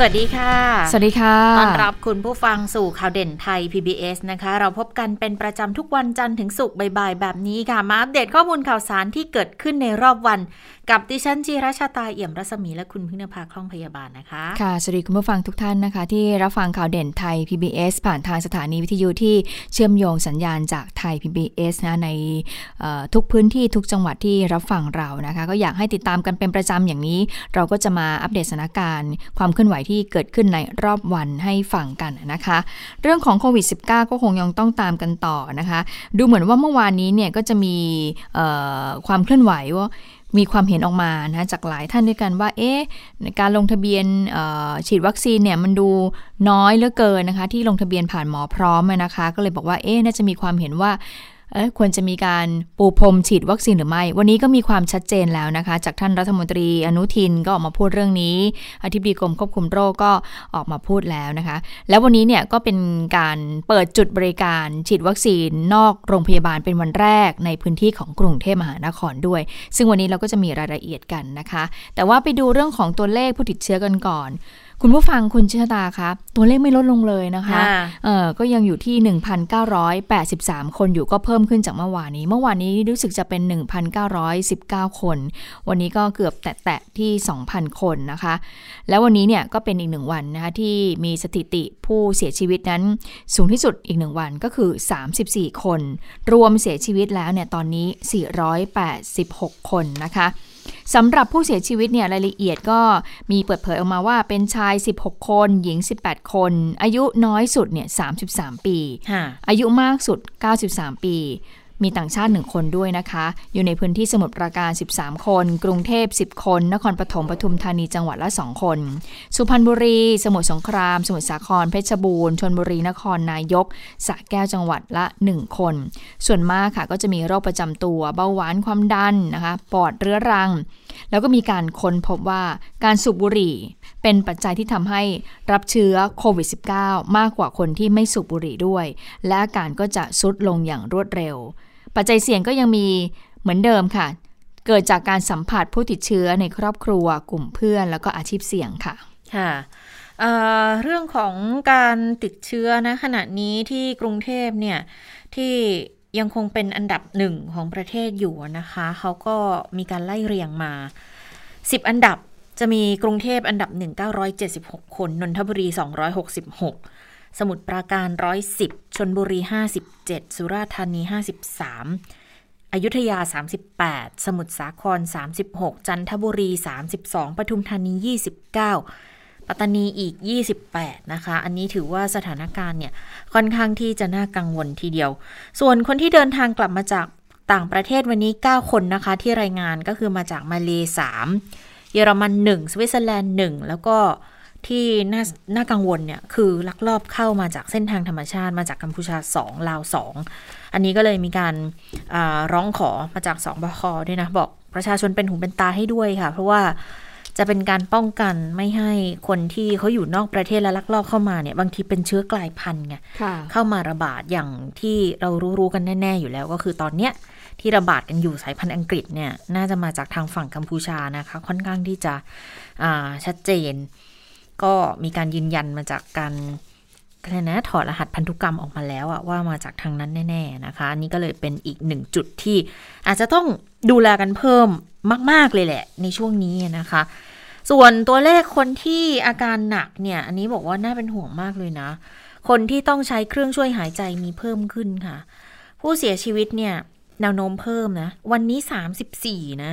สวัสดีค่ะ สวัสดีค่ะ ต้อนรับคุณผู้ฟังสู่ข่าวเด่นไทย PBS นะคะ เราพบกันเป็นประจำทุกวันจันทร์ถึงศุกร์บ่ายๆ แบบนี้ค่ะ มาอัปเดตข้อมูลข่าวสารที่เกิดขึ้นในรอบวัน กับดิฉันจีราชาตาเอี่ยมรัศมีและคุณพึ่งนภาคล่องพยาบาลนะคะ ค่ะ สวัสดีคุณผู้ฟังทุกท่านนะคะ ที่รับฟังข่าวเด่นไทย PBS ผ่านทางสถานีวิทยุที่เชื่อมโยงสัญญาณจากไทย PBS นะในทุกพื้นที่ทุกจังหวัดที่รับฟังเรานะคะ ก็อยากให้ติดตามกันเป็นประจำอย่างนี้ เราก็จะมาอัปเดตสถานการณ์ความเคลื่อนไหวที่เกิดขึ้นในรอบวันให้ฟังกันนะคะ เรื่องของโควิด -19 ก็คงยังต้องตามกันต่อนะคะ ดูเหมือนว่าเมื่อวานนี้เนี่ยก็จะมีความเคลื่อนไหวว่ามีความเห็นออกมานะจากหลายท่านด้วยกันว่า เอ๊ะการลงทะเบียนฉีดวัคซีนเนี่ยมันดูน้อยเหลือเกินนะคะ ที่ลงทะเบียนผ่านหมอพร้อมนะคะ ก็เลยบอกว่าเอ๊ะน่าจะมีความเห็นว่า ควรจะมีการปูพรมฉีดวัคซีนหรือไม่ วันนี้ก็มีความชัดเจนแล้วนะคะ จากท่านรัฐมนตรีอนุทินก็ออกมาพูดเรื่องนี้ อธิบดีกรมควบคุมโรคก็ออกมาพูดแล้วนะคะ แล้ววันนี้เนี่ยก็เป็นการเปิดจุดบริการฉีดวัคซีนนอกโรงพยาบาลเป็นวันแรกในพื้นที่ของกรุงเทพมหานครด้วย ซึ่งวันนี้เราก็จะมีรายละเอียดกันนะคะ แต่ว่าไปดูเรื่องของตัวเลขผู้ติดเชื้อกันก่อน คุณผู้ฟังคุณชิตาคะตัวเลขไม่ลดลงเลยนะคะเออก็ยังอยู่ที่ 1,983 คนอยู่ก็เพิ่มขึ้นจากเมื่อวานนี้ เมื่อวานนี้รู้สึกจะเป็น 1,919 คน วันนี้ก็เกือบแตะที่ 2,000 คนนะคะ แล้ววันนี้เนี่ยก็เป็นอีกหนึ่งวันนะคะที่มีสถิติผู้เสียชีวิตนั้นสูงที่สุดอีกหนึ่งวันก็คือ 34 คน รวมเสียชีวิตแล้วเนี่ยตอนนี้ 486 คนนะคะ สำหรับผู้เสียชีวิตเนี่ยรายละเอียดก็มีเปิดเผยออกมาว่าเป็นชาย 16 คน หญิง 18 คน อายุน้อยสุดเนี่ย33 ปี อายุมากสุด 93 ปี มีต่างชาติ 1 คนด้วยนะคะ อยู่ในพื้นที่สมุทรปราการ 13 คน กรุงเทพ 10 คน นครปฐมปทุมธานีจังหวัดละ 2 คน สุพรรณบุรี สมุทรสงคราม สมุทรสาคร เพชรบูรณ์ชนบุรี นครนายกสระแก้วจังหวัดละ 1 คน ส่วนมากค่ะก็จะมีโรคประจำตัวเบาหวานความดันนะคะปอดเรื้อรัง แล้วก็มีการค้นพบว่าการสูบบุหรี่เป็นปัจจัยที่ทำให้รับเชื้อโควิด -19 มากกว่าคนที่ไม่สูบบุหรี่ด้วย และอาการก็จะซุดลงอย่างรวดเร็ว ปัจจัยเสี่ยงก็ยังมีเหมือนเดิมค่ะ เกิดจากการสัมผัสผู้ติดเชื้อในครอบครัว กลุ่มเพื่อน แล้วก็อาชีพเสี่ยงค่ะ ค่ะเเรื่องของการติดเชื้อนะขณะนี้ที่กรุงเทพเนี่ยที่ยังคงเป็นอันดับหนึ่งของประเทศอยู่นะคะ เขาก็มีการไล่เรียงมา 10 อันดับจะมีกรุงเทพอันดับ 1976 คน นนทบุรี 266 สมุทรปราการ 110 ชนบุรี 57 สุราษฎร์ธานี 53 อยุธยา 38 สมุทรสาคร 36 จันทบุรี 32 ปทุมธานี 29 ปัตตานีอีก 28 นะคะ อันนี้ถือว่าสถานการณ์เนี่ยค่อนข้างที่จะน่ากังวลทีเดียว ส่วนคนที่เดินทางกลับมาจากต่างประเทศวันนี้ 9 คนนะคะ ที่รายงานก็คือมาจากมาเลย3เยอรมัน 1 สวิตเซอร์แลนด์ 1 แล้วก็ ที่น่าน่ากังวลเนี่ยคือลักลอบเข้ามาจากเส้นทางธรรมชาติมาจากกัมพูชา 2 ลาว 2 อันนี้ก็เลยมีการร้องขอมาจาก2บคด้วยนะบอกประชาชนเป็นหูเป็นตาให้ด้วยค่ะ เพราะว่าจะเป็นการป้องกันไม่ให้คนที่เขาอยู่นอกประเทศและลักลอบเข้ามาเนี่ยบางทีเป็นเชื้อกลายพันธุ์ไงเข้ามาระบาดอย่างที่เรารู้ๆกันแน่ ๆ อยู่แล้วก็คือตอนเนี้ยที่ระบาดกันอยู่สายพันธุ์อังกฤษเนี่ยน่าจะมาจากทางฝั่งกัมพูชานะคะ ค่อนข้างที่จะชัดเจน ก็มีการยืนยันมาจากการอะไรนะถอดรหัสพันธุกรรมออกมาแล้วอะว่ามาจากทางนั้นแน่ ๆนะคะนนี่ก็เลยเป็นอีกหนึ่งจุดที่อาจจะต้องดูแลกันเพิ่มมาก ๆ เลยแหละ ในช่วงนี้นะคะ ส่วนตัวเลขคนที่อาการหนักเนี่ย อันนี้บอกว่าน่าเป็นห่วงมากเลยนะ คนที่ต้องใช้เครื่องช่วยหายใจมีเพิ่มขึ้นค่ะ ผู้เสียชีวิตเนี่ยแนวโน้มเพิ่มนะ วันนี้ 34 นะ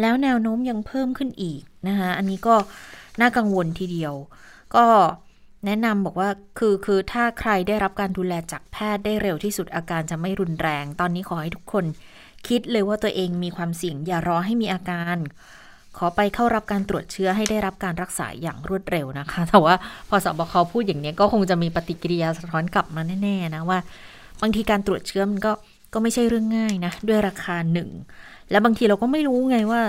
แล้วแนวโน้มยังเพิ่มขึ้นอีกนะคะ อันนี้ก็ น่ากังวลทีเดียว ก็แนะนำบอกว่าคือคือถ้าใครได้รับการดูแลจากแพทย์ได้เร็วที่สุดอาการจะไม่รุนแรง ตอนนี้ขอให้ทุกคนคิดเลยว่าตัวเองมีความเสี่ยงอย่ารอให้มีอาการ ขอไปเข้ารับการตรวจเชื้อให้ได้รับการรักษาอย่างรวดเร็วนะคะ แต่ว่าพอสบคพูดอย่างนี้ก็คงจะมีปฏิกิริยาสะท้อนกลับมาแน่ๆนะว่า บางทีการตรวจเชื้อมันก็ก็ไม่ใช่เรื่องง่ายนะ ด้วยราคาหนึ่ง แล้วบางทีเราก็ไม่รู้ไงว่า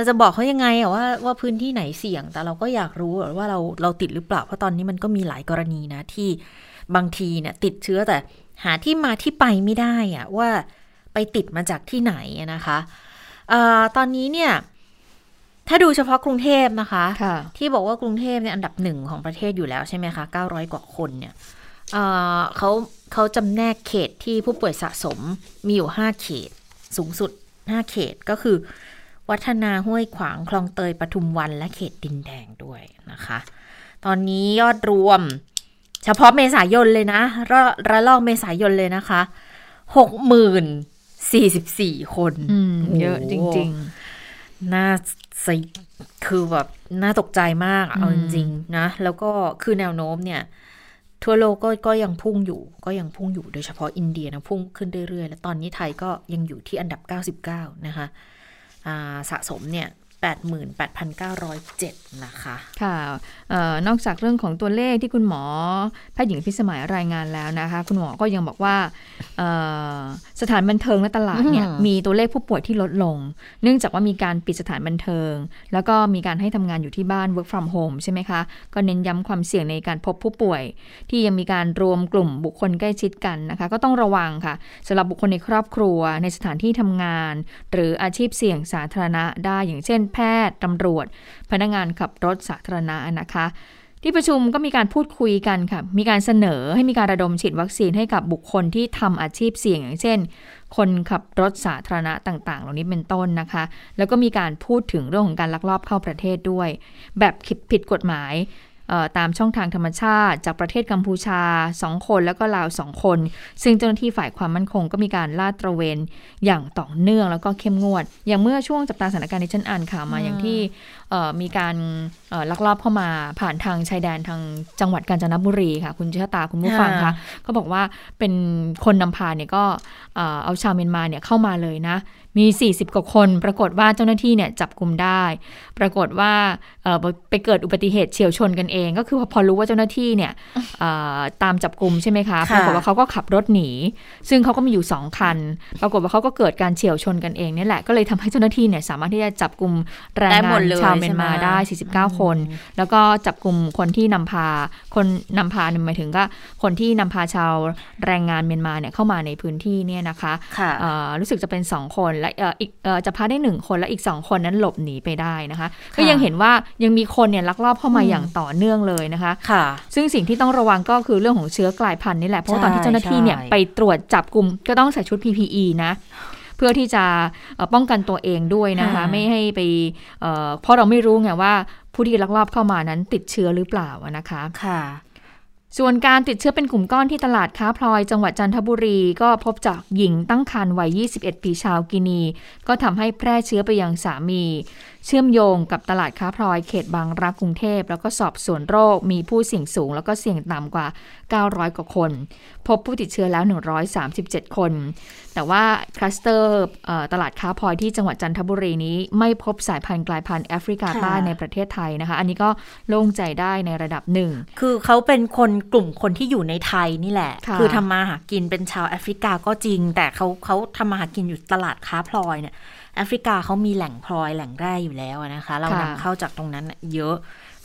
เราจะบอกเขายังไงอะว่าว่าพื้นที่ไหนเสี่ยง แต่เราก็อยากรู้ว่าเราเราติดหรือเปล่า เพราะตอนนี้มันก็มีหลายกรณีนะที่บางทีเนี่ยติดเชื้อแต่หาที่มาที่ไปไม่ได้อะว่าไปติดมาจากที่ไหนนะคะอตอนนี้เนี่ย ถ้าดูเฉพาะกรุงเทพนะคะคะที่บอกว่ากรุงเทพเนี่ยอันดับหนึ่งของประเทศอยู่แล้วใช่ไหมคะ 900 กว่าคนเนี่ยเขาเขาจำแนกเขตที่ผู้ป่วยสะสมมีอยู่ 5 เขต สูงสุด 5 เขตก็คือ วัฒนาห้วยขวางคลองเตยปทุมวันและเขตดินแดงด้วยนะคะ ตอนนี้ยอดรวม เฉพาะเมษายนเลยนะระระลอกเมษายนเลยนะคะหกหมื่นสี่สิบสี่คนเยอะจริง ๆ น่าสิคือแบบน่าตกใจมากเอาจริงๆนะ แล้วก็คือแนวโน้มเนี่ยทั่วโลกก็ก็ยังพุ่งอยู่ก็ยังพุ่งอยู่โดยเฉพาะอินเดียนะพุ่งขึ้นเรื่อยๆ แล้วตอนนี้ไทยก็ยังอยู่ที่อันดับ 99 นะคะ สะสมเนี่ย 88,907 นะคะ ค่ะออนอกจากเรื่องของตัวเลขที่คุณหมอแพทย์หญิงพิสมัยรายงานแล้วนะคะ คุณหมอก็ยังบอกว่าสถานบันเทิงและตลาดเนี่ยมีตัวเลขผู้ป่วยที่ลดลง เนื่องจากว่ามีการปิดสถานบันเทิง แล้วก็มีการให้ทำงานอยู่ที่บ้าน work from home ใช่ไหมคะ ก็เน้นย้ำความเสี่ยงในการพบผู้ป่วย ที่ยังมีการรวมกลุ่มบุคคลใกล้ชิดกันนะคะ ก็ต้องระวังค่ะสำหรับบุคคลในครอบครัวในสถานที่ทำงาน หรืออาชีพเสี่ยงสาธารณะได้อย่างเช่นแพทย์ตำรวจ พนักงานขับรถสาธารณะนะคะ ที่ประชุมก็มีการพูดคุยกันค่ะ มีการเสนอให้มีการระดมฉีดวัคซีนให้กับบุคคลที่ทำอาชีพเสี่ยงอย่างเช่น คนขับรถสาธารณะต่างๆ เหล่านี้เป็นต้นนะคะ แล้วก็มีการพูดถึงเรื่องของการลักลอบเข้าประเทศด้วย แบบผิดกฎหมาย ตามช่องทางธรรมชาติ จากประเทศกัมพูชา 2 คนแล้วก็ลาว 2 คน ซึ่งเจ้าหน้าที่ฝ่ายความมั่นคงก็มีการลาดตระเวนอย่างต่อเนื่องแล้วก็เข้มงวด อย่างเมื่อช่วงจับตาสถานการณ์ที่ฉันอ่านข่าวมาอย่างที่มีการลักลอบเข้ามาผ่านทางชายแดนทางจังหวัดกาญจนบุรีค่ะคุณเชษตาคุณผู้ฟังคะก็บอกว่าเป็นคนนำพาเนี่ยก็เอาชาวเมียนมาเนี่ยเข้ามาเลยนะ มี 40 กว่าคน ปรากฏว่าเจ้าหน้าที่เนี่ยจับกลุ่มได้ ปรากฏว่าไปเกิดอุบัติเหตุเฉียวชนกันเอง ก็คือพอรู้ว่าเจ้าหน้าที่เนี่ยตามจับกลุ่มใช่ไหมคะ ปรากฏว่าเขาก็ขับรถหนี ซึ่งเขาก็มีอยู่ 2 คัน ปรากฏว่าเขาก็เกิดการเฉียวชนกันเองนี่แหละ ก็เลยทำให้เจ้าหน้าที่เนี่ยสามารถที่จะจับกลุ่มแรงงานชาวเมียนมาได้ 49 คน แล้วก็จับกลุ่มคนที่นำพา คนนำพาหมายถึงก็คนที่นำพาชาวแรงงานเมียนมาเนี่ยเข้ามาในพื้นที่เนี่ยนะคะรู้สึกจะเป็น 2 คนและอีกจับพาได้หนึ่งคนและอีกสองคนนั้นหลบหนีไปได้นะคะ ก็ยังเห็นว่ายังมีคนเนี่ยลักลอบเข้ามาอย่างต่อเนื่องเลยนะคะค่ะ ซึ่งสิ่งที่ต้องระวังก็คือเรื่องของเชื้อกลายพันธุ์นี่แหละเพราะตอนที่เจ้าหน้าที่เนี่ยไปตรวจจับกลุ่มก็ต้องใส่ชุด PPE นะเพื่อที่จะป้องกันตัวเองด้วยนะคะ ไม่ให้ไปเพราะเราไม่รู้ไงว่าผู้ที่ลักลอบเข้ามานั้นติดเชื้อหรือเปล่านะคะ ค่ะ ส่วนการติดเชื้อเป็นกลุ่มก้อนที่ตลาดค้าพลอยจังหวัดจันทบุรีก็พบจากหญิงตั้งครรภ์วัย 21 ปีชาวกินี ก็ทำให้แพร่เชื้อไปยังสามีเชื่อมโยงกับตลาดค้าพลอยเขตบางรักกรุงเทพ แล้วก็สอบสวนโรคมีผู้เสี่ยงสูง แล้วก็เสี่ยงต่ำกว่า 900 กว่าคน พบผู้ติดเชื้อแล้ว 137 คน แต่ว่าคลัสเตอร์ตลาดค้าพลอยที่จังหวัดจันทบุรีนี้ ไม่พบสายพันธุ์กลายพันธุ์แอฟริกาใต้ในประเทศไทยนะคะ อันนี้ก็โล่งใจได้ในระดับหนึ่ง คือเขาเป็นคนกลุ่มคนที่อยู่ในไทยนี่แหละ คือทำมาหากินเป็นชาวแอฟริกาก็จริง แต่เขาเขาทำมาหากินอยู่ตลาดค้าพลอยเนี่ย แอฟริกาเขามีแหล่งพลอยแหล่งแร่อยู่แล้วนะคะ เรานำเข้าจากตรงนั้นเยอะ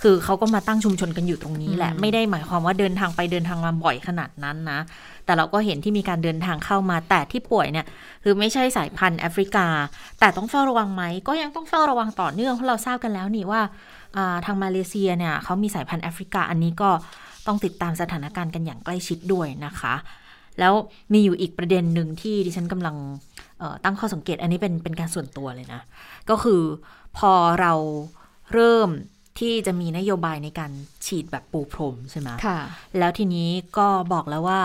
คือเขาก็มาตั้งชุมชนกันอยู่ตรงนี้แหละ ไม่ได้หมายความว่าเดินทางไปเดินทางมาบ่อยขนาดนั้นนะ แต่เราก็เห็นที่มีการเดินทางเข้ามา แต่ที่ป่วยเนี่ยคือไม่ใช่สายพันธุ์แอฟริกา แต่ต้องเฝ้าระวังไหม ก็ยังต้องเฝ้าระวังต่อเนื่อง เพราะเราทราบกันแล้วนี่ว่าทางมาเลเซียเนี่ยเขามีสายพันธุ์แอฟริกา อันนี้ก็ต้องติดตามสถานการณ์กันอย่างใกล้ชิดด้วยนะคะ แล้วมีอยู่อีกประเด็นหนึ่งที่ดิฉันกำลัง ตั้งข้อสังเกตอันนี้เป็นเป็นการส่วนตัวเลยนะ ก็คือพอเราเริ่มที่จะมีนโยบายในการฉีดแบบปูพรมใช่ไหมค่ะ แล้วทีนี้ก็บอกแล้วว่า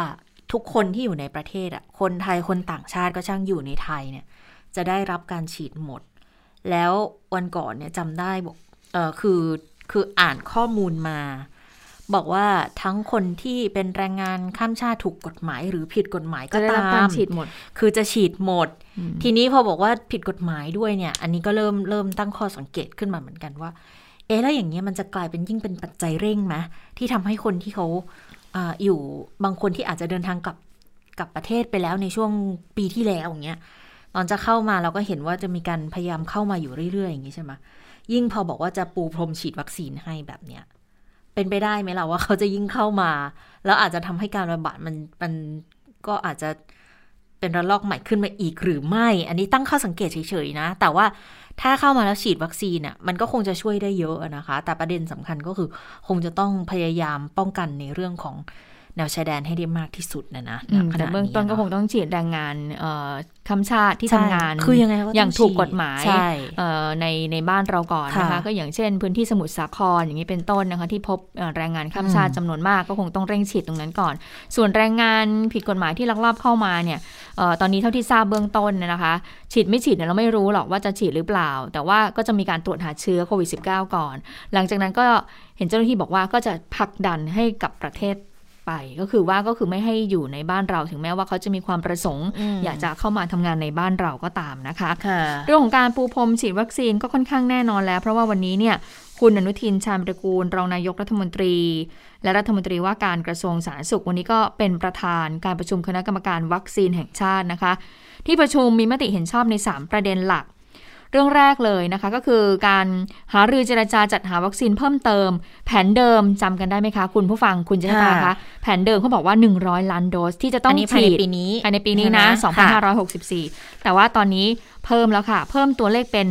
ทุกคนที่อยู่ในประเทศอะ คนไทยคนต่างชาติก็ช่างอยู่ในไทยเนี่ย จะได้รับการฉีดหมด แล้ววันก่อนเนี่ยจำได้บอกเออคือคืออ่านข้อมูลมา บอกว่าทั้งคนที่เป็นแรงงานข้ามชาติถูกกฎหมาย หรือผิดกฎหมายก็ตามฉีดหมด คือจะฉีดหมด ทีนี้พอบอกว่าผิดกฎหมายด้วยเนี่ย อันนี้ก็เริ่มเริ่มตั้งข้อสังเกตขึ้นมาเหมือนกันว่า เอ๊แล้วอย่างเงี้ยมันจะกลายเป็นยิ่งเป็นปัจจัยเร่งไหมที่ทำให้คนที่เขาออยู่บางคนที่อาจจะเดินทางกลับกลับประเทศไปแล้วในช่วงปีที่แล้วอย่างเงี้ยตอนจะเข้ามาเราก็เห็นว่าจะมีการพยายามเข้ามาอยู่เรื่อยๆอย่างนี้ใช่ไหมยิ่งพอบอกว่าจะปูพรมฉีดวัคซีนให้แบบเนี้ย เป็นไปได้ไหมล่ะว่าเขาจะยิ่งเข้ามา แล้วอาจจะทำให้การระบาดมันมันก็อาจจะเป็นระลอกใหม่ขึ้นมาอีกหรือไม่ อันนี้ตั้งข้อสังเกตเฉยๆนะ แต่ว่าถ้าเข้ามาแล้วฉีดวัคซีนอะมันก็คงจะช่วยได้เยอะนะคะ แต่ประเด็นสำคัญก็คือคงจะต้องพยายามป้องกันในเรื่องของ แนวชายแดนให้ได้มากที่สุดนะนะอืมณขแต่ณะเบื้องต้นก็ะคงต้องฉีดแรงงานเอ่อคำชาติที่ใช่ทำงานคือยังไงก็ต้องอย่างถูกฉีดกฎหมายใช่เอ่อในในบ้านเราก่อนนะคะค่ะก็อย่างเช่น พื้นที่สมุทรสาครอย่างนี้เป็นต้นนะคะที่พบเอ่อแรงงานข้ามชาติอืมจำนวนมากก็คงต้องเร่งฉีดตรงนั้นก่อน ส่วนแรงงานผิดกฎหมายที่ลักลอบเข้ามาเนี่ยเอ่อตอนนี้เท่าที่ทราบเบื้องต้นเนยนะคะ ฉีดไม่ฉีดเนี่ยเราไม่รู้หรอกว่าจะฉีดหรือเปล่า แต่ว่าก็จะมีการตรวจหาเชื้อโควิด -19 ก่อน หลังจากนั้นก็เห็นเจ้าหน้าที่บอกว่าก็จะผลักดันให้กับประเทศ ไป ก็คือว่าก็คือไม่ให้อยู่ในบ้านเราถึงแม้ว่าเขาจะมีความประสงค์มอยากจะเข้ามาทำงานในบ้านเราก็ตามนะคะค่ะเรื่องของการปูพรมฉีดวัคซีนก็ค่อนข้างแน่นอนแล้ว เพราะว่าวันนี้เนี่ยคุณอนุทินชาญวิรกูลรองนายกรัฐมนตรี และรัฐมนตรีว่าการกระทรวงสาธารณสุขวันนี้ก็เป็นประธานการประชุมคณะกรรมการวัคซีนแห่งชาตินะคะ ที่ประชุมมีมติเห็นชอบใน 3 ประเด็นหลัก เรื่องแรกเลยนะคะ ก็คือการหารือเจรจาจัดหาวัคซีนเพิ่มเติม แผนเดิมจำกันได้ไหมคะ คุณผู้ฟังคุณเจษตาคะค่ะแผนเดิมเขาบอกว่า 100 ล้านโดสที่จะต้อัอนงนี้ภายฉีในดปีนี้ภายในปีนี้นะใช่ไหมค่ะ2564 แต่ว่าตอนนี้เพิ่มแล้วค่ะ เพิ่มตัวเลขเป็น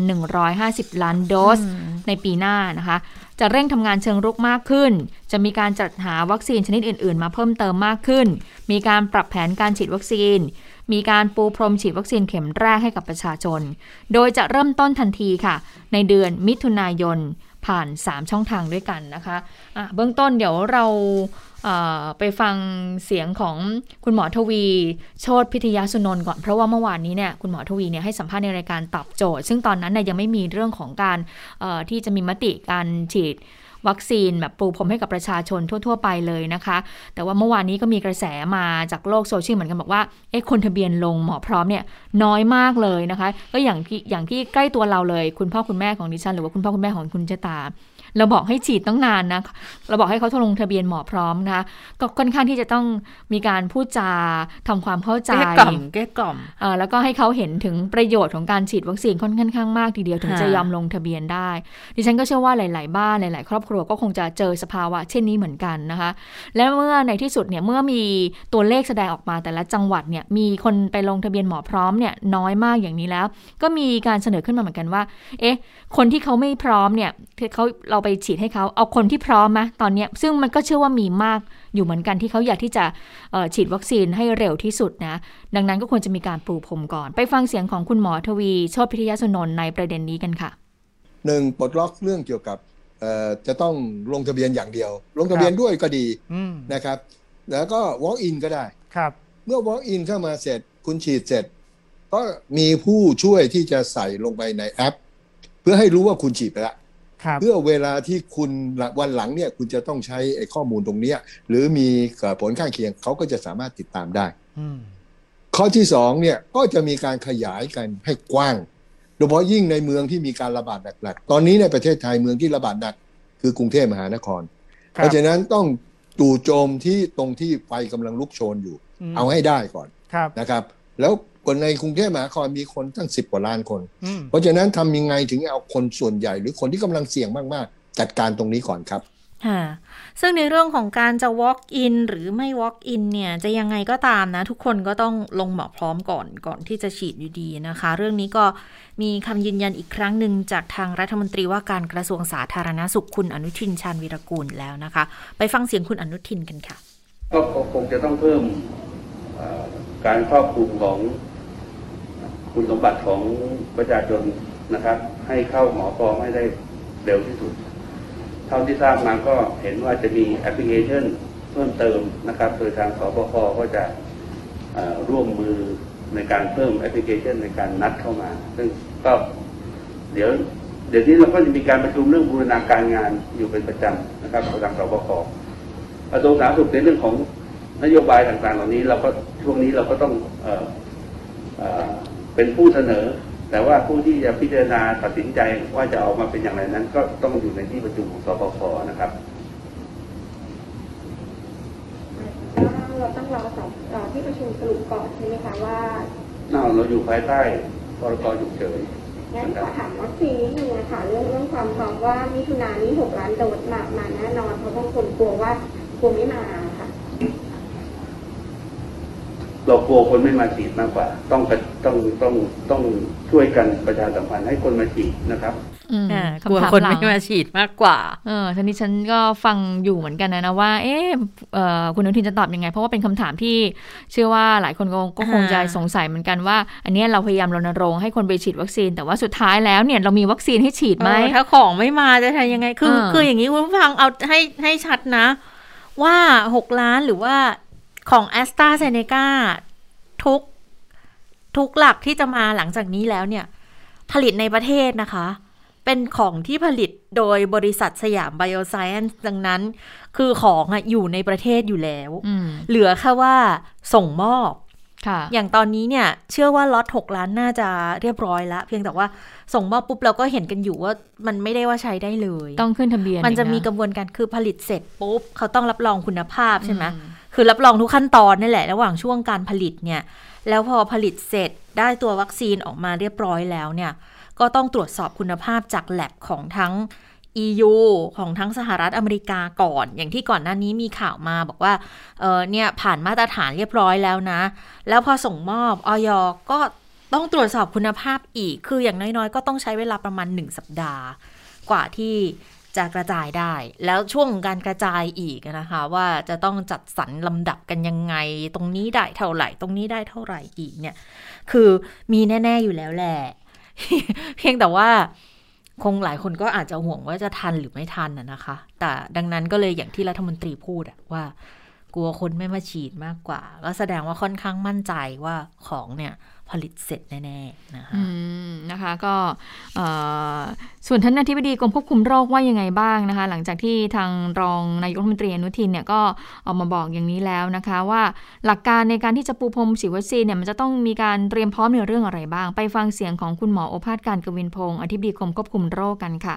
150 ล้านโดสอืมในปีหน้านะคะ จะเร่งทำงานเชิงรุกมากขึ้น จะมีการจัดหาวัคซีนชนิดอื่น ๆ มาเพิ่มเติมมากขึ้น มีการปรับแผนการฉีดวัคซีน มีการปูพรมฉีดวัคซีนเข็มแรกให้กับประชาชน โดยจะเริ่มต้นทันทีค่ะ ในเดือนมิถุนายนผ่าน 3 ช่องทางด้วยกันนะคะะเบื้องต้นเดี๋ยวเราเอ่อไปฟังเสียงของคุณหมอทวี โชตพิทยาสุนนท์ก่อน เพราะว่าเมื่อวานนี้เนี่ยคุณหมอทวีเนี่ยให้สัมภาษณ์ในรายการตอบโจทย์ ซึ่งตอนนั้นเนี่ยยังไม่มีเรื่องของการที่จะมีมติการฉีด วัคซีนแบบปูพรมให้กับประชาชนทั่ว ๆ ไปเลยนะคะ แต่ว่าเมื่อวานนี้ก็มีกระแสมาจากโลกโซเชียลเหมือนกันบอกว่าเอ๊ะคนทะเบียนลงหมอพร้อมเนี่ยน้อยมากเลยนะคะ ก็อย่างที่อย่างที่ใกล้ตัวเราเลย คุณพ่อคุณแม่ของดิฉันหรือว่าคุณพ่อคุณแม่ของคุณเจตา เราบอกให้ฉีดตั้งนานนะ เราบอกให้เขาทดลงทะเบียนหมอพร้อมนะคะก็ค่อนข้างที่จะต้องมีการพูดจาทำความเข้าใจเกลี้ยกล่อมเกลี้ยกล่อมเอ่อแล้วก็ให้เขาเห็นถึงประโยชน์ของการฉีดวัคซีนค่อนข้างมากทีเดียวถึงค่ะจะยอมลงทะเบียนได้ ดิฉันก็เชื่อว่าหลาย ๆ บ้านหลาย ๆ ครอบครัวก็คงจะเจอสภาวะเช่นนี้เหมือนกันนะคะ และเมื่อในที่สุดเนี่ยเมื่อมีตัวเลขแสดงออกมาแต่ละจังหวัดเนี่ยมีคนไปลงทะเบียนหมอพร้อมเนี่ยน้อยมากอย่างนี้แล้ว ก็มีการเสนอขึ้นมาเหมือนกันว่า เอ๊ะ คนที่เขาไม่พร้อมเนี่ยเขาเราไปฉีดให้เขาเอาคนที่พร้อมไหมตอนเนี้ยซึ่งมันก็เชื่อว่ามีมากอยู่เหมือนกันที่เขาอยากที่จะเอ่อฉีดวัคซีนให้เร็วที่สุดนะ ดังนั้นก็ควรจะมีการปูพรมก่อน ไปฟังเสียงของคุณหมอทวีโชติพิทยาสุนนท์ในประเด็นนี้กันค่ะหนึ่งปลดล็อกเรื่องเกี่ยวกับเอ่อจะต้องลงทะเบียนอย่างเดียว ลงทะเบียนด้วยก็ดีอืมนะครับ แล้วก็ walk in ก็ได้ครับ เมื่อ walk in เข้ามาเสร็จคุณฉีดเสร็จ ก็มีผู้ช่วยที่จะใส่ลงไปในแอป เพื่อให้รู้ว่าคุณฉีดไปแล้วครับ เพื่อเวลาที่คุณวันหลังเนี่ยคุณจะต้องใช้ไอ้ข้อมูลตรงเนี้ยหรือมีเอ่อผลข้างเคียงเขาก็จะสามารถติดตามได้อืมข้อที่สองเนี่ยก็จะมีการขยายกันให้กว้าง โดยเฉพาะยิ่งในเมืองที่มีการระบาดหนักๆตอนนี้ในประเทศไทยเมืองที่ระบาดหนัก คือกรุงเทพมหานครคเพรับราะฉะนั้นต้องจู่โจมที่ตรงที่ไฟกำลังลุกโชนอยู่มเอาให้ได้ก่อนครับนะครับ แล้วคนในกรุงเทพมหานครมีคนตั้งสิบกว่าล้านคนอืมเพราะฉะนั้นทำยังไงถึงเอาคนส่วนใหญ่ หรือคนที่กำลังเสี่ยงมากๆ จัดการตรงนี้ก่อนครับค่ะซึ่งในเรื่องของการจะ walk in หรือไม่ walk in เนี่ยจะยังไงก็ตามนะ ทุกคนก็ต้องลงหมอพร้อมก่อนก่อนที่จะฉีดอยู่ดีนะคะ เรื่องนี้ก็มีคำยืนยันอีกครั้งหนึ่งจากทางรัฐมนตรีว่าการกระทรวงสาธารณาสุขคุณอนุทินชาญวีรกูลแล้วนะคะ ไปฟังเสียงคุณอนุทินกันค่ะ ก็คงจะต้องเพิ่มเอ่อการครอบคลุมของ คุณสมบัติของประชาชนนะครับ ให้เข้าหมอพร้อมให้ได้เร็วที่สุด เท่าที่ทราบมาก็เห็นว่าจะมีแอปพลิเคชันเพิ่มเติมนะครับ โดยทางสบคก็จะร่วมมือในการเพิ่มแอปพลิเคชันในการนัดเข้ามา ซึ่งก็เดี๋ยวเดี๋ยวนี้เราก็จะมีการประชุมเรื่องบูรณาการงานอยู่เป็นประจำนะครับของทางสบคกระทรวงสาธารณสุขในเรื่องของนโยบายต่างๆ เหล่านี้เราก็ช่วงนี้เราก็ต้อง เอ่อเอ่อเป็นผู้เสนอ แต่ว่าผู้ที่จะพิจารณาตัดสินใจว่าจะออกมาเป็นอย่างไรนั้น ก็ต้องอยู่ในที่ประชุมของสบคนะครับเราต้องรอสอบเอ่อที่ประชุมสรุปก่อนใช่ไหมคะว่าเราเราอยู่ภายใต้พรกฉุกเฉินงั้นขอถามวัคซีนนิดนึงนะคะเรื่องเรื่องความพร้อมว่ามิถุนายนนี้หกล้านโดสมามาแน่นอนเพราะบางคนกลัวว่ากลัวไม่มาค่ะ เรากลัวคนไม่มาฉีดมากกว่า ต้องต้องต้องต้องช่วยกันประชาสัมพันธ์ให้คนมาฉีดนะครับอืมอ่าคำกลัวถามคนหลัไม่งมาฉีดมากกว่า เออทีนี้ฉันก็ฟังอยู่เหมือนกันนะนะว่า เอ๊ะเอ่อคุณอนุทินจะตอบยังไง เพราะว่าเป็นคำถามที่เชื่อว่าหลายคนก็ก็คงจะอ่าสงสัยเหมือนกันว่า อันเนี้ยเราพยายามรณรงค์ให้คนไปฉีดวัคซีน แต่ว่าสุดท้ายแล้วเนี่ยเรามีวัคซีนให้ฉีดไหมเออถ้าของไม่มาจะทำยังไง คือเออคืออย่างนี้คุณผู้ฟังเอาให้ให้ชัดนะ ว่าหกล้านหรือว่า ของแอสตราเซเนกาทุกทุกหลักที่จะมาหลังจากนี้แล้วเนี่ย ผลิตในประเทศนะคะ เป็นของที่ผลิตโดยบริษัทสยามไบโอไซเอนซ์ดังนั้น คือของอะอยู่ในประเทศอยู่แล้วอืมเหลือแค่ว่าส่งมอบค่ะอย่างตอนนี้เนี่ย เชื่อว่าล็อตหกล้านน่าจะเรียบร้อยแล้วเพียงแต่ว่าส่งมอบปุ๊บเราก็เห็นกันอยู่ว่ามันไม่ได้ว่าใช้ได้เลย ต้องขึ้นทะเบียน มันจะอีกมีนกระบวนการคือผลิตเสร็จปุ๊บ เขาต้องรับรองคุณภาพใช่ไหมอืม คือรับรองทุกขั้นตอนนี่แหละ ระหว่างช่วงการผลิตเนี่ย แล้วพอผลิตเสร็จได้ตัววัคซีนออกมาเรียบร้อยแล้วเนี่ย ก็ต้องตรวจสอบคุณภาพจากแลบของทั้ง EU ของทั้งสหรัฐอเมริกาก่อน อย่างที่ก่อนหน้านี้มีข่าวมาบอกว่า เออเนี่ยผ่านมาตรฐานเรียบร้อยแล้วนะ แล้วพอส่งมอบออยก็ต้องตรวจสอบคุณภาพอีก คืออย่างน้อยๆ ก็ต้องใช้เวลาประมาณ 1 สัปดาห์ กว่าที่ จะกระจายได้ แล้วช่วงการกระจายอีกนะคะ ว่าจะต้องจัดสรรลำดับกันยังไง ตรงนี้ได้เท่าไหร่ ตรงนี้ได้เท่าไหร่อีกเนี่ย คือมีแน่ ๆอยู่แล้วแหละ เพียงแต่ว่าคงหลายคนก็อาจจะห่วงว่าจะทันหรือไม่ทันนะนะคะ แต่ดังนั้นก็เลยอย่างที่รัฐมนตรีพูดอะว่ากลัวคนไม่มาฉีดมากกว่า ก็แสดงว่าค่อนข้างมั่นใจว่าของเนี่ย ผลิตเสร็จแน่ๆนะคะอืมนะคะก็เอ่อส่วนท่านอธิบดีกรมควบคุมโรคว่ายังไงบ้างนะคะ หลังจากที่ทางรองนายกรัฐมนตรีอนุทินเนี่ยก็ออกมาบอกอย่างนี้แล้วนะคะ ว่าหลักการในการที่จะปูพรมฉีดวัคซีนเนี่ยมันจะต้องมีการเตรียมพร้อมในเรื่องอะไรบ้าง ไปฟังเสียงของคุณหมอโอภาสการกวินพงศ์อธิบดีกรมควบคุมโรคกันค่ะ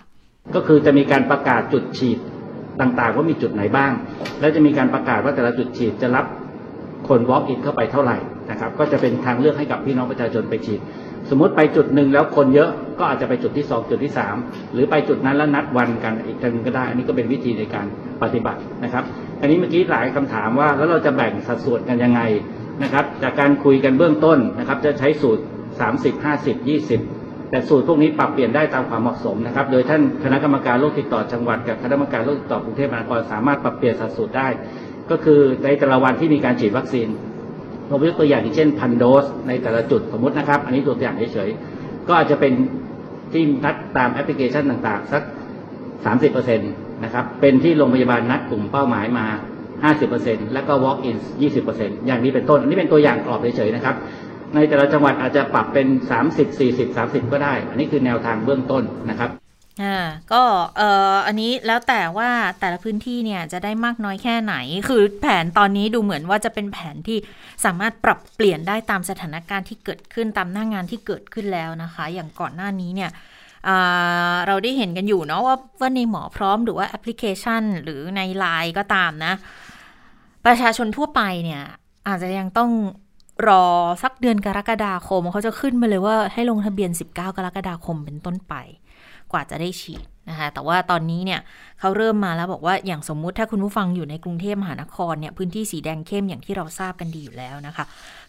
ก็คือจะมีการประกาศจุดฉีดต่างๆ ว่ามีจุดไหนบ้าง แล้วจะมีการประกาศว่าแต่ละจุดฉีดจะรับคน walk in เข้าไปเท่าไหร่ นะครับ ก็จะเป็นทางเลือกให้กับพี่น้องประชาชนไปฉีด สมมติไปจุดหนึ่งแล้วคนเยอะก็อาจจะไปจุดที่สองจุดที่สามหรือไปจุดนั้นแล้วนัดวันกันอีกทางนึงก็ได้ อันนี้ก็เป็นวิธีในการปฏิบัตินะครับอันนี้เมื่อกี้หลายคำถามว่าแล้วเราจะแบ่งสัดส่วนกันยังไงนะครับ จากการคุยกันเบื้องต้นนะครับ จะใช้สูตร 30 50 20 แต่สูตรพวกนี้ปรับเปลี่ยนได้ตามความเหมาะสมนะครับ โดยท่านคณะกรรมการโรคติดต่อจังหวัดกับคณะกรรมการโรคติดต่อกรุงเทพมหานครสามารถปรับเปลี่ยนสัดส่วนได้ ก็คือในแต่ละวันที่มีการฉีดวัคซีน ผมยกตัวอย่างอย่างเช่นพันโดสในแต่ละจุดสมมตินะครับ อันนี้ตัวอย่างเฉยๆ ก็อาจจะเป็นที่นัดตามแอปพลิเคชันต่างๆ สัก 30%นะครับ เป็นที่โรงพยาบาลนัดกลุ่มเป้าหมายมา 50%แล้วก็ walk in 20%อย่างนี้เป็นต้น อันนี้เป็นตัวอย่างกรอบเฉยๆนะครับ ในแต่ละจังหวัดอาจจะปรับเป็น 30 40 30 ก็ได้ อันนี้คือแนวทางเบื้องต้นนะครับ อ่าก็เอ่ออันนี้แล้วแต่ว่าแต่ละพื้นที่เนี่ยจะได้มากน้อยแค่ไหน คือแผนตอนนี้ดูเหมือนว่าจะเป็นแผนที่สามารถปรับเปลี่ยนได้ตามสถานการณ์ที่เกิดขึ้นตามหน้างงานที่เกิดขึ้นแล้วนะคะ อย่างก่อนหน้านี้เนี่ยเราได้เห็นกันอยู่เนาะว่าว่าในหมอพร้อมหรือว่าแอปพลิเคชัน หรือในไลน์ก็ตามนะ ประชาชนทั่วไปเนี่ยอาจจะยังต้องรอสักเดือนกรกฎาคมเขาจะขึ้นมาเลยว่าให้ลงทะเบียน 19 กรกฎาคมเป็นต้นไป กว่าจะได้ฉีดนะคะแต่ว่าตอนนี้เนี่ยเขาเริ่มมาแล้วบอกว่าอย่างสมมุติถ้าคุณผู้ฟังอยู่ในกรุงเทพมหานครเนี่ยพื้นที่สีแดงเข้มอย่างที่เราทราบกันดีอยู่แล้วนะคะ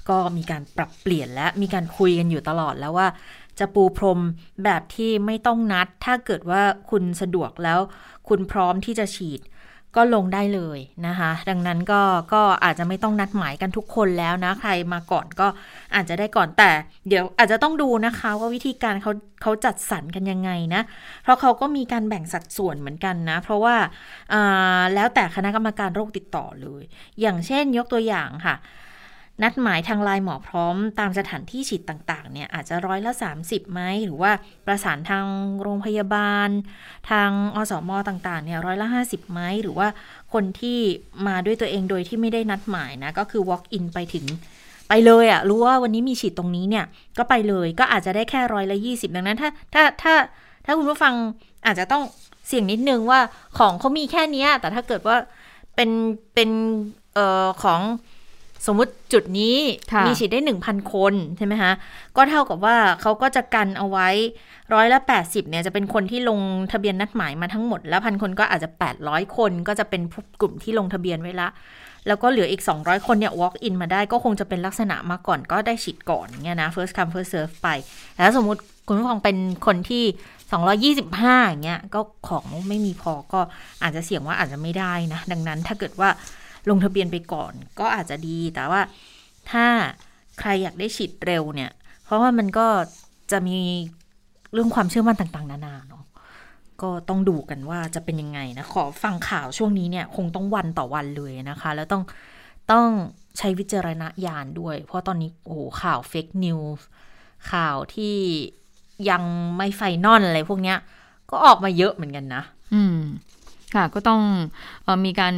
ก็มีการปรับเปลี่ยนและมีการคุยกันอยู่ตลอดแล้วว่า จะปูพรมแบบที่ไม่ต้องนัด ถ้าเกิดว่าคุณสะดวกแล้ว คุณพร้อมที่จะฉีด ก็ลงได้เลยนะคะ ดังนั้นก็ก็อาจจะไม่ต้องนัดหมายกันทุกคนแล้วนะ ใครมาก่อนก็อาจจะได้ก่อนแต่ เดี๋ยวอาจจะต้องดูนะคะว่าวิธีการเขาเขาจัดสรรกันยังไงนะ เพราะเขาก็มีการแบ่งสัดส่วนเหมือนกันนะ เพราะว่าอ่าแล้วแต่คณะกรรมการโรคติดต่อเลย อย่างเช่นยกตัวอย่างค่ะ นัดหมายทางไลน์หมอพร้อมตามสถานที่ฉีดต่างๆเนี่ยอาจจะร้อยละ 30ไหมหรือว่าประสานทางโรงพยาบาล ทางอสมอต่างๆเนี่ยร้อยละ 50ไหมหรือว่าคนที่มาด้วยตัวเองโดยที่ไม่ได้นัดหมายนะ ก็คือ walk in ไปถึงไปเลยอะรู้ว่าวันนี้มีฉีดตรงนี้เนี่ย ก็ไปเลยก็อาจจะได้แค่ร้อยละยี่สิบดังนั้นถ้าถ้าถ้าถ้าคุณผู้ฟังอาจจะต้องเสี่ยงนิดนึงว่าของเขามีแค่นี้แต่ถ้าเกิดว่าเป็นเป็นเอ่อของ สมมุติจุดนี้ค่ะมีฉีดได้ 1,000 คนใช่ไหมคะก็เท่ากับว่าเขาก็จะกันเอาไว้ร้อยละ 80เนี่ยจะเป็นคนที่ลงทะเบียนนัดหมายมาทั้งหมด แล้วพันคนก็อาจจะ 800 คนก็จะเป็นกลุ่มที่ลงทะเบียนไว้ละ แล้วก็เหลืออีก 200 คนเนี่ย walk in มาได้ก็คงจะเป็นลักษณะมาก่อนก็ได้ฉีดก่อนเนี่ยนะ first come first serve ไป แล้วสมมุติคุณผู้ฟังเป็นคนที่ 225อย่างเงี้ยก็ของไม่มีพอก็อาจจะเสี่ยงว่าอาจจะไม่ได้นะ ดังนั้นถ้าเกิดว่า ลงทะเบียนไปก่อน ก็อาจจะดีแต่ว่าถ้าใครอยากได้ฉีดเร็วเนี่ย เพราะว่ามันก็จะมีเรื่องความเชื่อมั่นต่างๆ นานาเนาะก็ต้องดูกันว่าจะเป็นยังไงนะ ขอฟังข่าวช่วงนี้เนี่ยคงต้องวันต่อวันเลยนะคะ แล้วต้องต้องใช้วิจารณญาณด้วย เพราะตอนนี้โอ้โหข่าว fake news ข่าวที่ยังไม่ final อะไรพวกเนี้ย ก็ออกมาเยอะเหมือนกันนะ อืม ค่ะก็ต้องเออมีการ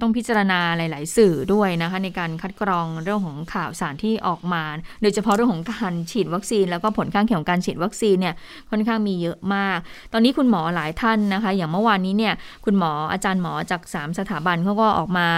ต้องพิจารณาหลาย ๆ สื่อด้วยนะคะในการคัดกรองเรื่องของข่าวสารที่ออกมา โดยเฉพาะเรื่องของการฉีดวัคซีน แล้วก็ผลข้างเคียงของการฉีดวัคซีนเนี่ยค่อนข้างมีเยอะมาก ตอนนี้คุณหมอหลายท่านนะคะ อย่างเมื่อวานนี้เนี่ยคุณหมออาจารย์หมอจาก 3 สถาบันเขาก็ออกมา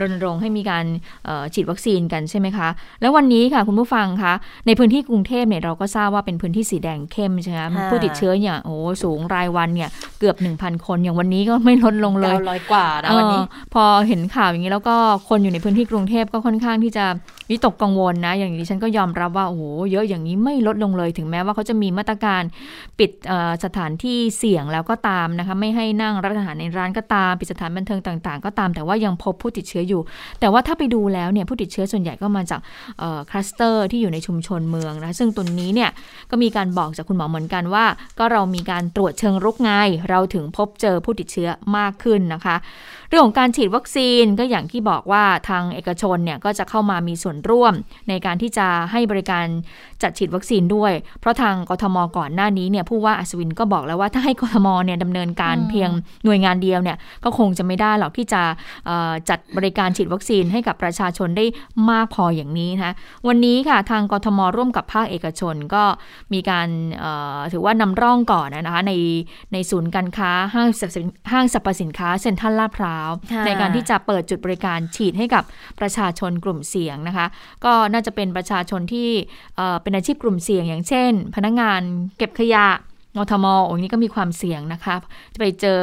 รณรงค์ให้มีการเอ่อฉีดวัคซีนกันใช่ไหมคะแล้ววันนี้ค่ะคุณผู้ฟังคะในพื้นที่กรุงเทพเนี่ยเราก็ทราบว่าเป็นพื้นที่สีแดงเข้มใช่ไหมคะค่ะผู้ติดเชื้อเนี่ยโอ้โหสูงรายวันเนี่ยเกือบ 1,000 คนอย่างวันนี้ก็ไม่ลดลงเลยดาวร้อยกว่านะวันนี้เออพอเห็นข่าวอย่างนี้แล้วก็คนอยู่ในพื้นที่กรุงเทพก็ค่อนข้างที่จะ วิตกกังวลนะ อย่างนี้ฉันก็ยอมรับว่าโอ้โหเยอะอย่างนี้ไม่ลดลงเลย ถึงแม้ว่าเขาจะมีมาตรการปิดสถานที่เสี่ยงแล้วก็ตามนะคะ ไม่ให้นั่งรับประทานในร้านก็ตามปิดสถานบันเทิงต่างๆ ก็ตาม แต่ว่ายังพบผู้ติดเชื้ออยู่ แต่ว่าถ้าไปดูแล้วเนี่ยผู้ติดเชื้อส่วนใหญ่ก็มาจากคลัสเตอร์ที่อยู่ในชุมชนเมืองนะซึ่งตัวนี้เนี่ยก็มีการบอกจากคุณหมอเหมือนกันว่า ก็เรามีการตรวจเชิงรุกไงเราถึงพบเจอผู้ติดเชื้อมากขึ้นนะคะ เรื่องของการฉีดวัคซีนก็อย่างที่บอกว่าทางเอกชนเนี่ยก็จะเข้ามามีส่วนร่วม ในการที่จะให้บริการจัดฉีดวัคซีนด้วย เพราะทางกทมก่อนหน้านี้เนี่ยผู้ว่าอัศวินก็บอกแล้วว่าถ้าให้กทมเนี่ยดำเนินการอืมเพียงหน่วยงานเดียวเนี่ยก็คงจะไม่ได้หรอกที่จะเอ่อจัดบริการฉีดวัคซีนให้กับประชาชนได้มากพออย่างนี้นะคะวันนี้ค่ะทางกทมร่วมกับภาคเอกชนก็มีการเอ่อถือว่านำร่องก่อนนะคะในในศูนย์การค้าห้างสรรพสินห้างสรรพสินค้าเซ็นทรัลลาดพร้าวค่ะในการที่จะเปิดจุดบริการฉีดให้กับประชาชนกลุ่มเสี่ยงนะคะก็น่าจะเป็นประชาชนที่เอ่อเป็นอาชีพกลุ่มเสี่ยง อย่างเช่น พนักงานเก็บขยะมทมอันนี้ก็มีความเสี่ยงนะคะ จะไปเจอ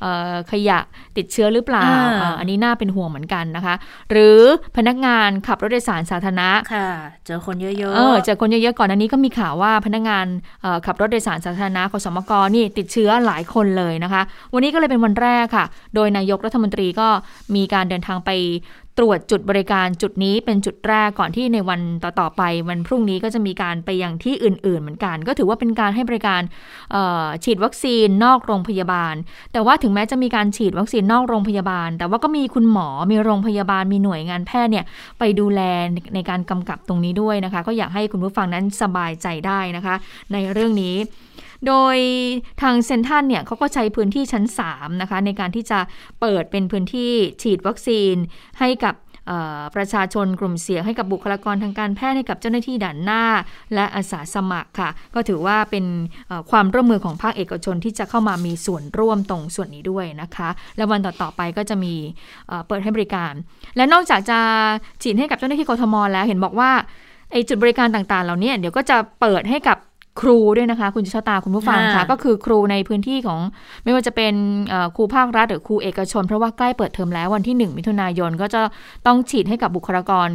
เออขยะติดเชื้อหรือเปล่าอ่าอ่าอันนี้น่าเป็นห่วงเหมือนกันนะคะ หรือพนักงานขับรถโดยสารสาธารณะค่ะ เจอคนเยอะเออเจอคนเยอะๆก่อนอันนี้ก็มีข่าวว่าพนักงานเอ่อขับรถโดยสารสาธารณะขสมกนี่ติดเชื้อหลายคนเลยนะคะ วันนี้ก็เลยเป็นวันแรกค่ะ โดยนายกรัฐมนตรีก็มีการเดินทางไป ตรวจจุดบริการจุดนี้เป็นจุดแรกก่อนที่ในวันต่อๆไป วันพรุ่งนี้ก็จะมีการไปยังที่อื่น ๆ เหมือนกัน ก็ถือว่าเป็นการให้บริการฉีดวัคซีนนอกโรงพยาบาล แต่ว่าถึงแม้จะมีการฉีดวัคซีนนอกโรงพยาบาล แต่ว่าก็มีคุณหมอมีโรงพยาบาลมีหน่วยงานแพทย์เนี่ยไปดูแลในในการกำกับตรงนี้ด้วยนะคะ ก็อยากให้คุณผู้ฟังนั้นสบายใจได้นะคะ ในเรื่องนี้ โดยทางเซนทันเนี่ยเขาก็ใช้พื้นที่ชั้น 3 นะคะ ในการที่จะเปิดเป็นพื้นที่ฉีดวัคซีนให้กับประชาชนกลุ่มเสี่ยงให้กับบุคลากรทางการแพทย์ให้กับเจ้าหน้าที่ด่านหน้า และอาสาสมัครค่ะ ก็ถือว่าเป็นความร่วมมือของภาคเอกชนที่จะเข้ามามีส่วนร่วมตรงส่วนนี้ด้วยนะคะ และวันต่อๆไปก็จะมีเอ่อเปิดให้บริการ และนอกจากจะฉีดให้กับเจ้าหน้าที่กทมแล้วเห็นบอกว่าไอจุดบริการต่างๆ เหล่านี้เดี๋ยวก็จะเปิดให้กับ ครูด้วยนะคะ คุณชะตาคุณผู้ฟังค่ะอ่าก็คือครูในพื้นที่ของไม่ว่าจะเป็นเอ่อครูภาครัฐหรือครูเอกชน เพราะว่าใกล้เปิดเทอมแล้ววันที่ 1 มิถุนายนก็จะต้องฉีดให้กับบุคลากร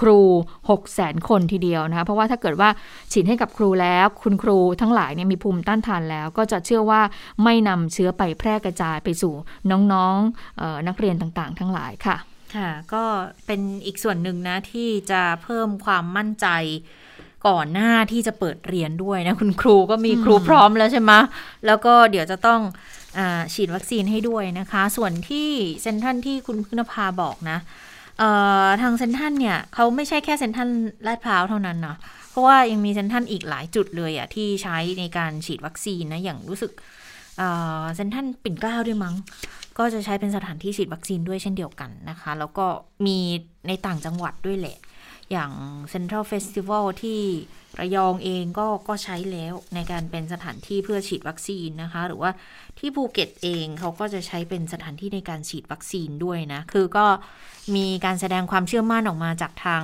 ครู 6 0 0 0 0 0คนทีเดียวนะคะ เพราะว่าถ้าเกิดว่าฉีดให้กับครูแล้ว คุณครูทั้งหลายเนี่ยมีภูมิต้านทานแล้ว ก็จะเชื่อว่าไม่นำเชื้อไปแพร่กระจายไปสู่น้องๆเออนักเรียนต่างๆ ทั้งหลายค่ะ ค่ะ ก็เป็นอีกส่วนหนึ่งนะที่จะเพิ่มความมั่นใจ ก่อนหน้าที่จะเปิดเรียนด้วยนะ คุณครูก็มีครูพร้อมแล้วใช่ไหมแล้วก็เดี๋ยวจะต้องอาฉีดวัคซีนให้ด้วยนะคะ ส่วนที่เซนทรันที่คุณพึ่งนภาบอกนะเอ่อทางเซนทรันเนี่ยเขาไม่ใช่แค่เซนทรันลาดพร้าวเท่านั้นนะเพราะว่ายังมีเซนทรันอีกหลายจุดเลยอะที่ใช้ในการฉีดวัคซีนนะอย่างรู้สึกเอ่เซ็นทรัลปิ่นเกล้าด้วยมั้ง ก็จะใช้เป็นสถานที่ฉีดวัคซีนด้วยเช่นเดียวกันนะคะ แล้วก็มีในต่างจังหวัดด้วยแหละ อย่าง Central Festival ที่ระยองเองก็ก็ใช้แล้วในการเป็นสถานที่เพื่อฉีดวัคซีนนะคะ หรือว่าที่ภูเก็ตเองเขาก็จะใช้เป็นสถานที่ในการฉีดวัคซีนด้วยนะ คือก็มีการแสดงความเชื่อมั่นออกมาจากทาง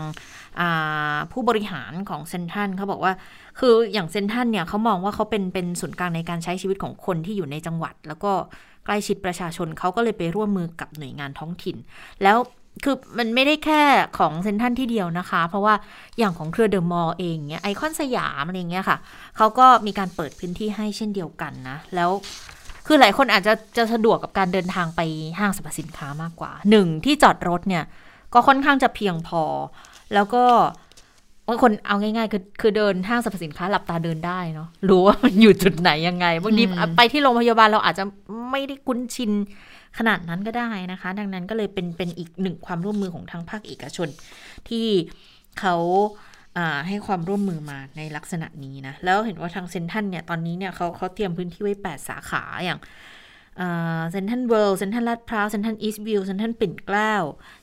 ผู้บริหารของเซ็นทรัลเขาบอกว่า คืออย่างเซนทันเนี่ยเขามองว่าเขาเป็นเป็นศูนย์กลางในการใช้ชีวิตของคนที่อยู่ในจังหวัด แล้วก็ใกล้ชิดประชาชนเขาก็เลยไปร่วมมือกับหน่วยงานท้องถิ่น แล้ว คือมันไม่ได้แค่ของเซนทันที่เดียวนะคะ เพราะว่าอย่างของเครือเดอะมอลล์เองเนี่ยไอคอนสยามอะไรเงี้ยค่ะเขาก็มีการเปิดพื้นที่ให้เช่นเดียวกันนะ แล้วคือหลายคนอาจจะจะสะดวกกับการเดินทางไปห้างสรรพสินค้ามากกว่าหนึ่งที่จอดรถเนี่ยก็ค่อนข้างจะเพียงพอ แล้วก็บางคนเอาง่ายๆ คือคือเดินห้างสรรพสินค้าหลับตาเดินได้เนาะรู้ว่ามันอยู่จุดไหนยังไงบางทีไปที่โรงพยาบาลเราอาจจะไม่ได้คุ้นชิน ขนาดนั้นก็ได้นะคะ ดังนั้นก็เลยเป็นเป็นอีกหนึ่งความร่วมมือของทางภาคเอกชน ที่เขาให้ความร่วมมือมาในลักษณะนี้นะ แล้วเห็นว่าทางเซ็นทรัลเนี่ย ตอนนี้เนี่ยเขาเขาเตรียมพื้นที่ไว้ 8 สาขาอย่างเซ็นทรัลเวิลด์เซ็นทรัลลาดพร้าวเซ็นทรัลอีสต์วิลล์เซ็นทรัลปิ่นเกล้า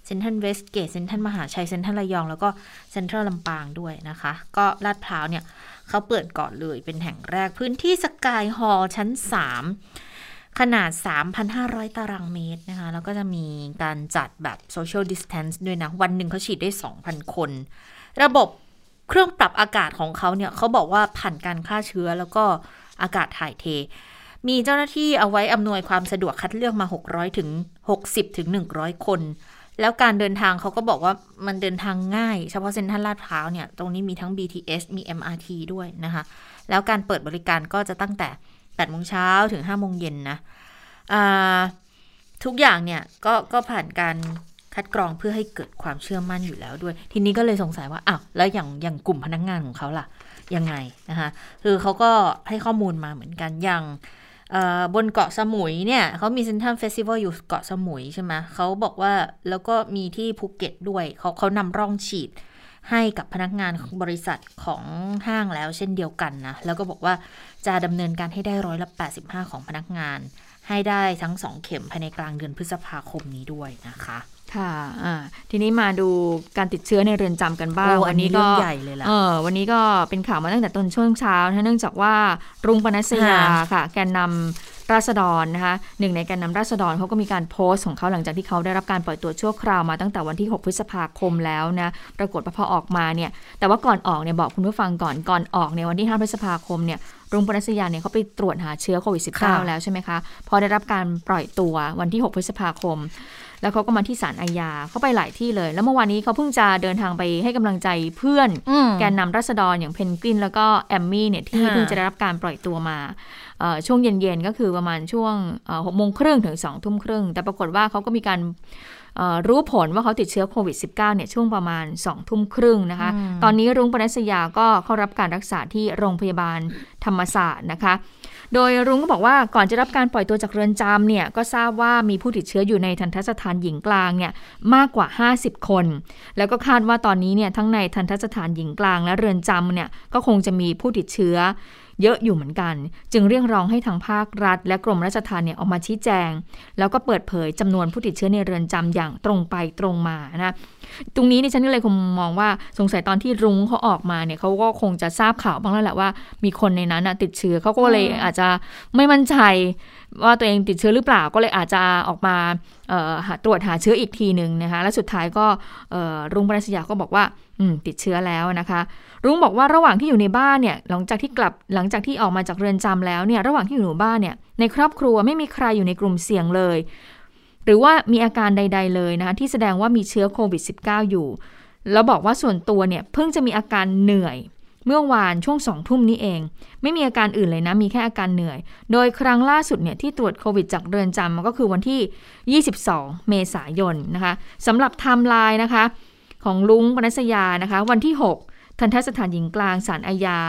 เซ็นทรัลเวสต์เกตเซ็นทรัลมหาชัยเซ็นทรัลระยอง แล้วก็เซ็นทรัลลำปางด้วยนะคะ ก็ลาดพร้าวเนี่ยเขาเปิดก่อนเลยเป็นแห่งแรกพื้นที่สกายฮอลล์ชั้น 3 ขนาด 3,500 ตารางเมตรนะคะ แล้วก็จะมีการจัดแบบ social distance ด้วยนะ วันหนึ่งเขาฉีดได้ 2,000 คน ระบบเครื่องปรับอากาศของเขาเนี่ยเขาบอกว่าผ่านการฆ่าเชื้อแล้วก็อากาศถ่ายเท มีเจ้าหน้าที่เอาไว้อำนวยความสะดวกคัดเลือกมา 600 ถึง 60 ถึง 100 คน แล้วการเดินทางเขาก็บอกว่ามันเดินทางง่าย เฉพาะเซ็นทรัลลาดพร้าวเนี่ย ตรงนี้มีทั้ง BTS มี MRT ด้วยนะคะ แล้วการเปิดบริการก็จะตั้งแต่ 8โมงเช้าถึง5โมงเย็นนะทุกอย่างเนี่ยก็ก็ผ่านการคัดกรองเพื่อให้เกิดความเชื่อมั่นอยู่แล้วด้วย ทีนี้ก็เลยสงสัยว่าอ้าวแล้วอย่างอย่างกลุ่มพนักงงานของเขาล่ะ ยังไงนะคะคือเขาก็ให้ข้อมูลมาเหมือนกันอย่างบนเกาะสมุยเนี่ยเขามีเซนทันเฟสติวัลอยู่เกาะสมุยใช่ไหมเขาบอกว่าแล้วก็มีที่ภูเก็ตด้วยเขาเขานำร่องฉีด ให้กับพนักงานของบริษัทของห้างแล้วเช่นเดียวกันนะ แล้วก็บอกว่าจะดำเนินการให้ได้ร้อยละ 85 ของพนักงาน ให้ได้ทั้ง 2 เข็มภายในกลางเดือนพฤษภาคมนี้ด้วยนะคะค่ะะทีนี้มาดูการติดเชื้อในเรือนจำกันบ้าง วันนี้ก็ใหญ่เลยล่ะเออวันนี้ก็เป็นข่าวมาตั้งแต่ต้นช่วงเช้า เนื่องจากว่ารุงปนัสยาค่ะ แกนนำ ราษฎรนะคะหนึ่งในแกนนำราษฎรเขาก็มีการโพสต์ของเขาหลังจากที่เขาได้รับการปล่อยตัวชั่วคราวมาตั้งแต่วันที่ 6 พฤษภาคมแล้วนะปรากฏว่าพอออกมาเนี่ยแต่ว่าก่อนออกเนี่ยบอกคุณผู้ฟังก่อนก่อนออกในวันที่ 5 พฤษภาคมเนี่ยรุงปนัสยาเนี่ยเขาไปตรวจหาเชื้อโควิด -19 แล้วใช่ไหมคะ พอได้รับการปล่อยตัววันที่ 6 พฤษภาคม แล้วเขาก็มาที่ศาลอาญาเขาไปหลายที่เลย แล้วเมื่อวานนี้เขาเพิ่งจะเดินทางไปให้กำลังใจเพื่อน แกนนำรัษฎรอย่างเพนกวิน แล้วก็แอมมี่เนี่ยที่เพิ่งจะได้รับการปล่อยตัวมาช่วงเย็นๆก็คือประมาณช่วงหกโมงครึ่งถึงสองทุ่มครึ่งแต่ปรากฏว่าเขาก็มีการรู้ผลว่าเขาติดเชื้อโควิด -19 เนี่ยช่วงประมาณ2ทุ่มครึ่งนะคะ ตอนนี้รุ้งปนัสยาก็เข้ารับการรักษาที่โรงพยาบาลธรรมศาสตร์นะคะ โดยรุ้งก็บอกว่าก่อนจะรับการปล่อยตัวจากเรือนจำเนี่ยก็ทราบว่ามีผู้ติดเชื้ออยู่ในทันทสถานหญิงกลางเนี่ยมากกว่า 50 คน แล้วก็คาดว่าตอนนี้เนี่ยทั้งในทันทสถานหญิงกลางและเรือนจำเนี่ยก็คงจะมีผู้ติดเชื้อ เยอะอยู่เหมือนกัน จึงเรียกร้องให้ทางภาครัฐ และกรมราชทัณฑ์เนี่ยออกมาชี้แจง แล้วก็เปิดเผยจำนวนผู้ติดเชื้อในเรือนจำอย่างตรงไปตรงมานะตรงนี้นี่ฉันก็เลยคงมองว่าสงสัยตอนที่รุ้งเขาออกมาเนี่ยเขาก็คงจะทราบข่าวบ้างแล้วแหละว่า มีคนในนั้นติดเชื้อเขาก็เลยอาจจะไม่มั่นใจว่าตัวเองติดเชื้อหรือเปล่าก็เลยอาจจะออกมาตรวจหาเชื้ออีกทีหนึ่งนะคะและสุดท้ายก็รุ่งปรัชญาก็บอกว่าติดเชื้อแล้วนะคะ รุ้งบอกว่าระหว่างที่อยู่ในบ้านเนี่ยหลังจากที่กลับหลังจากที่ออกมาจากเรือนจำแล้วเนี่ยระหว่างที่อยู่ในบ้านเนี่ยในครอบครัวไม่มีใครอยู่ในกลุ่มเสี่ยงเลย หรือว่ามีอาการใด ๆ เลยนะคะที่แสดงว่ามีเชื้อโควิด -19 อยู่ แล้วบอกว่าส่วนตัวเนี่ยเพิ่งจะมีอาการเหนื่อยเมื่อวานช่วงสองทุ่มนี้เอง ไม่มีอาการอื่นเลยนะ มีแค่อาการเหนื่อย โดยครั้งล่าสุดเนี่ยที่ตรวจโควิดจากเรือนจำมันก็คือวันที่ 22 เมษายนนะคะสำหรับไทม์ไลน์นะคะ ของลุงปนัสยานะคะ วันที่6 ทันทสถานหญิงกลางศาลอาญา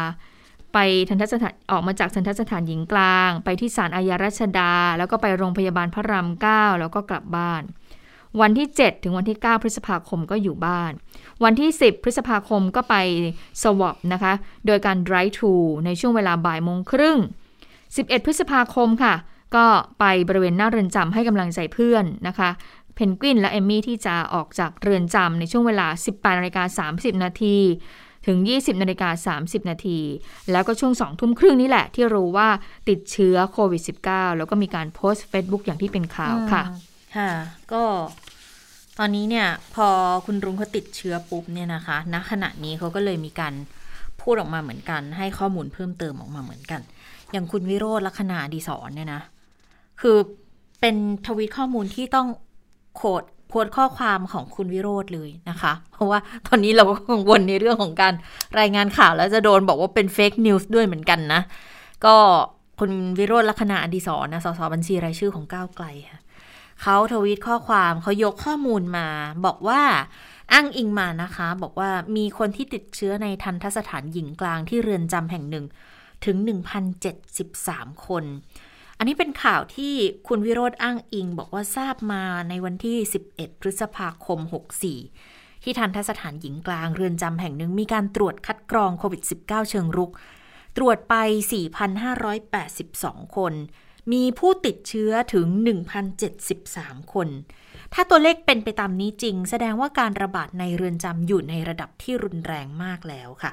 ไปทันทสถานออกมาจากทันทสถานหญิงกลาง ไปที่ศาลอาญารัชดา แล้วก็ไปโรงพยาบาลพระราม9แล้วก็กลับบ้าน วันที่ 7 ถึงวันที่ 9 พฤษภาคมก็อยู่บ้าน วันที่ 10 พฤษภาคมก็ไปสวอปนะคะ โดยการ drive to ในช่วงเวลาบ่ายโมงครึ่ง 11 พฤษภาคมค่ะ ก็ไปบริเวณหน้าเรือนจำให้กำลังใจเพื่อนนะคะเพนกวินและเอมมี่ที่จะออกจากเรือนจำในช่วงเวลา 18นาฬิกา30 นาที ถึง 20นาฬิกา30 นาที แล้วก็ช่วง 2 ทุ่มครึ่งนี่แหละ ที่รู้ว่าติดเชื้อโควิด -19 แล้วก็มีการโพสต์ Facebook อย่างที่เป็นข่าวค่ะ ค่ะ ก็ตอนนี้เนี่ยพอคุณรุ้งเขาติดเชื้อปุ๊บเนี่ยนะคะณขณะนี้เขาก็เลยมีการพูดออกมาเหมือนกัน ให้ข้อมูลเพิ่มเติมออกมาเหมือนกัน อย่างคุณวิโรจน์ ลักขณาอดิศรเนี่ยนะ คือเป็นทวีตข้อมูลที่ต้อง quote โพสต์ข้อความของคุณวิโรจน์เลยนะคะ เพราะว่าตอนนี้เราก็กังวลในเรื่องของการรายงานข่าวแล้วจะโดนบอกว่าเป็น fake news ด้วยเหมือนกันนะ ก็คุณวิโรธลักษณะอดีศรนะสสบัญชีรายชื่อของก้าวไกลค่ะเขาทวีตข้อความเขายกข้อมูลมาบอกว่าอ้างอิงมานะคะ บอกว่ามีคนที่ติดเชื้อในทันทสถานหญิงกลางที่เรือนจำแห่งหนึ่งถึง 1,073 คน อันนี้เป็นข่าวที่คุณวิโรธอ้างอิง บอกว่าทราบมาในวันที่ 11 พฤษภาคม 64 ที่ทันทสถานหญิงกลางเรือนจำแห่งหนึ่งมีการตรวจคัดกรองโควิด -19 เชิงรุก ตรวจไป 4,582 คน มีผู้ติดเชื้อถึง 1,073 คน ถ้าตัวเลขเป็นไปตามนี้จริง แสดงว่าการระบาดในเรือนจำอยู่ในระดับที่รุนแรงมากแล้วค่ะ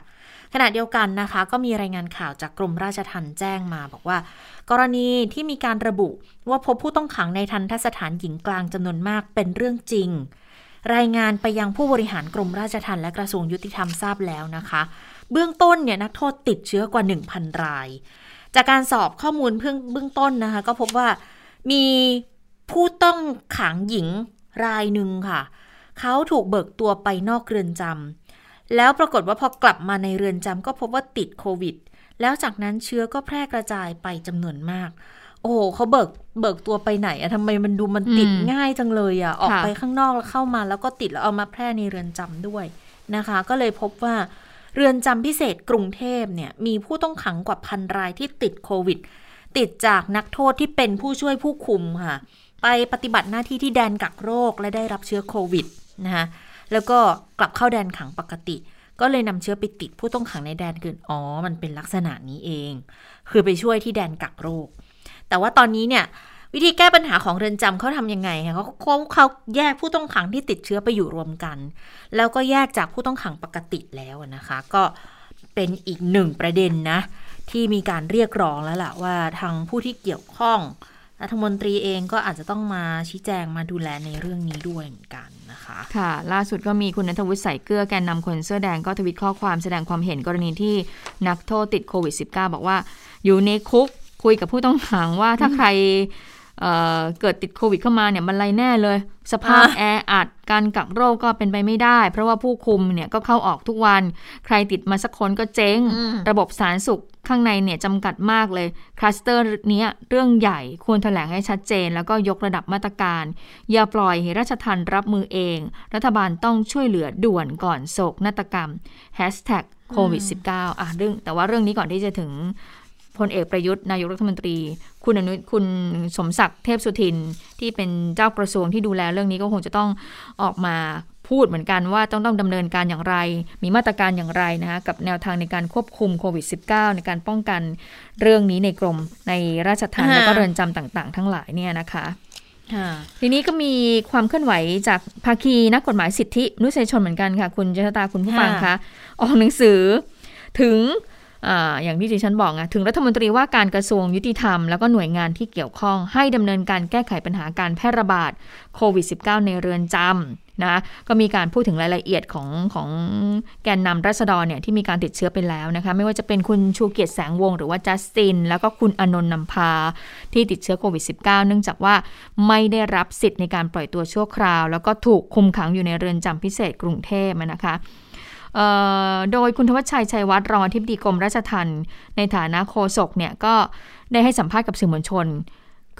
ขณะเดียวกันนะคะ ก็มีรายงานข่าวจากกรมราชทัณฑ์แจ้งมาบอกว่า กรณีที่มีการระบุว่าพบผู้ต้องขังในทันทสถานหญิงกลางจำนวนมากเป็นเรื่องจริง รายงานไปยังผู้บริหารกรมราชทัณฑ์และกระทรวงยุติธรรมทราบแล้วนะคะ เบื้องต้นเนี่ยนักโทษติดเชื้อกว่า 1,000 ราย จากการสอบข้อมูลเพื่อเบื้องต้นนะคะ ก็พบว่ามีผู้ต้องขังหญิงรายหนึ่งค่ะ เขาถูกเบิกตัวไปนอกเรือนจำ แล้วปรากฏว่าพอกลับมาในเรือนจำก็พบว่าติดโควิด แล้วจากนั้นเชื้อก็แพร่กระจายไปจำนวนมาก โอ้โหเขาเบิกเบิกตัวไปไหนอะทำไมมันดูมันติดอืมง่ายจังเลยอะออกค่ะไปข้างนอกแล้วเข้ามา แล้วก็ติดแล้วเอามาแพร่ในเรือนจำด้วยนะคะ ก็เลยพบว่าเรือนจำพิเศษกรุงเทพเนี่ยมีผู้ต้องขังกว่าพันรายที่ติดโควิด ติดจากนักโทษที่เป็นผู้ช่วยผู้คุมค่ะ ไปปฏิบัติหน้าที่ที่แดนกักโรคและได้รับเชื้อโควิดนะคะ แล้วก็กลับเข้าแดนขังปกติ ก็เลยนำเชื้อไปติดผู้ต้องขังในแดนอื่นอ๋อมันเป็นลักษณะนี้เอง คือไปช่วยที่แดนกักโรค แต่ว่าตอนนี้เนี่ยวิธีแก้ปัญหาของเรือนจำเขาทำยังไงคะเขาเขาเขาแยกผู้ต้องขังที่ติดเชื้อไปอยู่รวมกัน แล้วก็แยกจากผู้ต้องขังปกติแล้วนะคะ ก็เป็นอีกหนึ่งประเด็นนะ ที่มีการเรียกร้องแล้วล่ะว่าทางผู้ที่เกี่ยวข้อง รัฐมนตรีเองก็อาจจะต้องมาชี้แจงมาดูแลในเรื่องนี้ด้วยเหมือนกันนะคะ ค่ะ ล่าสุดก็มีคุณนัทวุฒิใส่เกลือแกนนำคนเสื้อแดงก็ทวิตข้อความแสดงความเห็นกรณีที่นักโทษติดโควิด -19 บอกว่า อยู่ในคุกคุยกับผู้ต้องขังว่าถ้าใคร เอ่อเกิดติดโควิดเข้ามาเนี่ยมันไรแน่เลย สภาพอ่าแออัดการกักโรคก็เป็นไปไม่ได้ เพราะว่าผู้คุมเนี่ยก็เข้าออกทุกวัน ใครติดมาสักคนก็เจ๊งอืมระบบสาธารณสุขข้างในเนี่ยจำกัดมากเลยคลัสเตอร์เนี้ยเรื่องใหญ่ควรแถลงให้ชัดเจน แล้วก็ยกระดับมาตรการ อย่าปล่อยให้ราชทันรับมือเอง รัฐบาลต้องช่วยเหลือด่วนก่อนโศกนาฏกรรม Hashtag โควิด -19 อะเรื่องแต่ว่าเรื่องนี้ก่อนที่จะถึง พลเอกประยุทธ์นายกรัฐมนตรี คุณอนุคุณสมศักดิ์เทพสุทินที่เป็นเจ้ากระทรวงที่ดูแลเรื่องนี้ก็คงจะต้องออกมาพูดเหมือนกันว่าต้องต้องดำเนินการอย่างไร มีมาตรการอย่างไรนะคะกับแนวทางในการควบคุมโควิด -19 ในการป้องกันเรื่องนี้ในกรมในราชทัณฑ์อ่าแล้วก็เรือนจำต่างๆ ทั้งหลายเนี่ยนะคะค่ะทีนี้ก็มีความเคลื่อนไหวจากภาคีนักกฎหมายสิทธิมนุษยชนเหมือนกันค่ะ คุณเจษตาคุณผู้ฟังค่ะคะออกหนังสือถึง ออย่างที่ดิฉันบอกอะถึงรัฐมนตรีว่าการกระทรวงยุติธรรม แล้วก็หน่วยงานที่เกี่ยวข้องให้ดำเนินการแก้ไขปัญหาการแพร่ระบาดโควิด -19 ในเรือนจำนะก็มีการพูดถึงรายละเอียดของของแกนนำรัษฎรเนี่ยที่มีการติดเชื้อไปแล้วนะคะไม่ว่าจะเป็นคุณชูเกียรติแสงวงศ์หรือว่าจัสติน แล้วก็คุณอนนท์นำพาที่ติดเชื้อโควิด -19 เนื่องจากว่าไม่ได้รับสิทธิ์ในการปล่อยตัวชั่วคราว แล้วก็ถูกคุมขังอยู่ในเรือนจำพิเศษกรุงเทพนะคะ โดยคุณทวัชชัยชัยวัฒน์รองอธิบดีกรมราชทัณฑ์ในฐานะโฆษกเนี่ยก็ได้ให้สัมภาษณ์กับสื่อมวลชน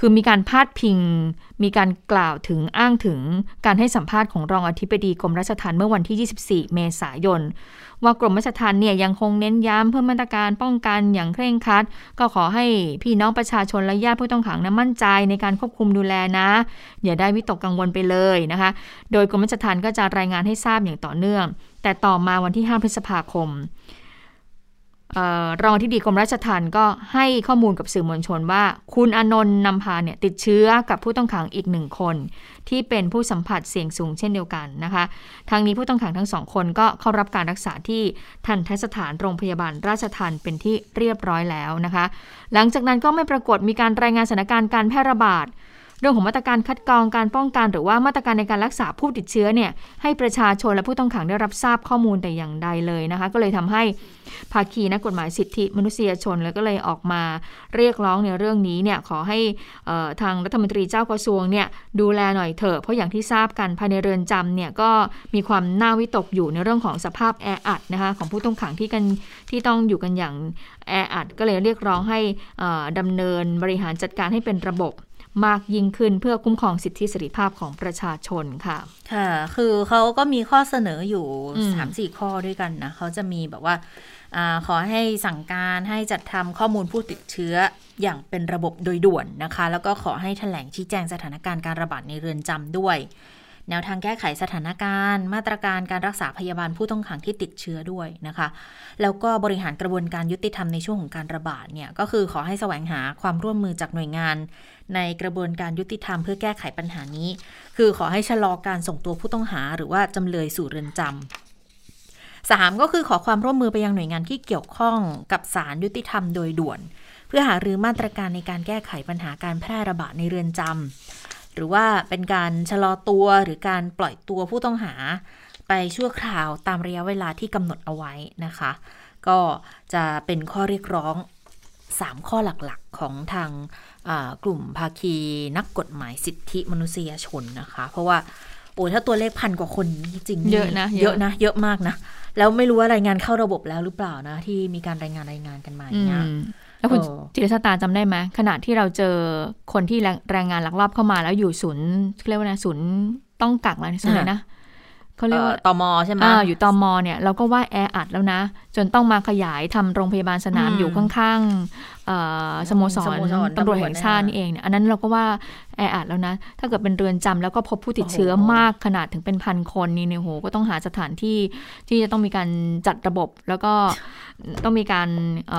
คือมีการพาดพิง มีการกล่าวถึงอ้างถึงการให้สัมภาษณ์ของรองอธิบดีกรมราชทัณฑ์เมื่อวันที่ 24 เมษายน ว่ากรมราชทัณฑ์เนี่ยยังคงเน้นย้ำเพิ่มมาตรการป้องกันอย่างเคร่งครัด ก็ขอให้พี่น้องประชาชนและญาติผู้ต้องขังนะมั่นใจในการควบคุมดูแลนะ อย่าได้วิตกกังวลไปเลยนะคะ โดยกรมราชทัณฑ์ก็จะรายงานให้ทราบอย่างต่อเนื่อง แต่ต่อมาวันที่ 5 พฤษภาคมรองที่ดีกรมราชทัณฑ์ก็ให้ข้อมูลกับสื่อมวลชนว่า คุณอนนท์นำพาเนี่ยติดเชื้อกับผู้ต้องขังอีกหนึ่งคน ที่เป็นผู้สัมผัสเสี่ยงสูงเช่นเดียวกันนะคะทางนี้ผู้ต้องขังทั้งสองคนก็เข้ารับการรักษาที่ทันทสถานโรงพยาบาลราชทันเป็นที่เรียบร้อยแล้วนะคะ หลังจากนั้นก็ไม่ปรากฏมีการรายงานสถานการณ์การแพร่ระบาด เรื่องของมาตรการคัดกรองการป้องกัน หรือว่ามาตรการในการรักษาผู้ติดเชื้อเนี่ยให้ประชาชนและผู้ต้องขังได้รับทราบข้อมูลแต่อย่างใดเลยนะคะ ก็เลยทำให้ภาคีนักกฎหมายสิทธิมนุษยชนแล้วก็เลยออกมาเรียกร้องในเรื่องนี้เนี่ยขอให้ทางรัฐมนตรีเจ้ากระทรวงเนี่ยดูแลหน่อยเถอะเพราะอย่างที่ทราบกันภายในเรือนจำเนี่ยก็มีความน่าวิตกอยู่ในเรื่องของสภาพแออัดนะคะของผู้ต้องขังที่กันที่ต้องอยู่กันอย่างแออัดก็เลยเรียกร้องให้ดำเนินบริหารจัดการให้เป็นระบบ มากยิ่งขึ้นเพื่อคุ้มครองสิทธิเสรีภาพของประชาชนค่ะ ค่ะ คือเขาก็มีข้อเสนออยู่สามสี่ข้อด้วยกันนะเขาจะมีแบบว่าอขอให้สั่งการให้จัดทำข้อมูลผู้ติดเชื้ออย่างเป็นระบบโดยด่วนนะคะ แล้วก็ขอให้แถลงชี้แจงสถานการณ์การระบาดในเรือนจำด้วย แนวทางแก้ไขสถานการณ์ มาตรการการรักษาพยาบาลผู้ต้องขังที่ติดเชื้อด้วยนะคะ แล้วก็บริหารกระบวนการยุติธรรมในช่วงของการระบาดเนี่ยก็คือขอให้แสวงหาความร่วมมือจากหน่วยงาน ในกระบวนการยุติธรรมเพื่อแก้ไขปัญหานี้ คือขอให้ชะลอการส่งตัวผู้ต้องหา หรือว่าจำเลยสู่เรือนจำสามก็คือขอความร่วมมือไปยังหน่วยงานที่เกี่ยวข้องกับศาลยุติธรรมโดยด่วน เพื่อหารือมาตรการในการแก้ไขปัญหาการแพร่ระบาดในเรือนจำ หรือว่าเป็นการชะลอตัวหรือการปล่อยตัวผู้ต้องหา ไปชั่วคราวตามระยะเวลาที่กำหนดเอาไว้นะคะ ก็จะเป็นข้อเรียกร้อง 3 ข้อหลักๆของทางกลุ่มภาคีนักกฎหมายสิทธิมนุษยชนนะคะ เพราะว่าโอ้ถ้าตัวเลขพันกว่าคนจริงเยอะนะเยอะนะ เยอะมากนะ แล้วไม่รู้ว่ารายงานเข้าระบบแล้วหรือเปล่านะ ที่มีการรายงานรายงานกันมาเนี่ย แล้วคุณจิรชาตาจำได้ไหมขณะที่เราเจอคนที่แรงงานลักลอบเข้ามาแล้วอยู่ศูนย์เรียกว่าศูนย์ต้องกักอะไรส่วนนะ เขาเรียกว่าตมใช่ไหมออยู่ตมเนี่ยเราก็ว่าแออัดแล้วนะ จนต้องมาขยายทำโรงพยาบาลสนามอยู่ข้างๆสโมสรตำรวจแห่งชาตินี่เองเนี่ยอันนั้นเราก็ว่าแออัดแล้วนะ ถ้าเกิดเป็นเรือนจำแล้วก็พบผู้ติดเชื้อมากขนาดถึงเป็นพันคนนี่เนี่ยโหก็ต้องหาสถานที่ที่จะต้องมีการจัดระบบแล้วก็ต้องมีการ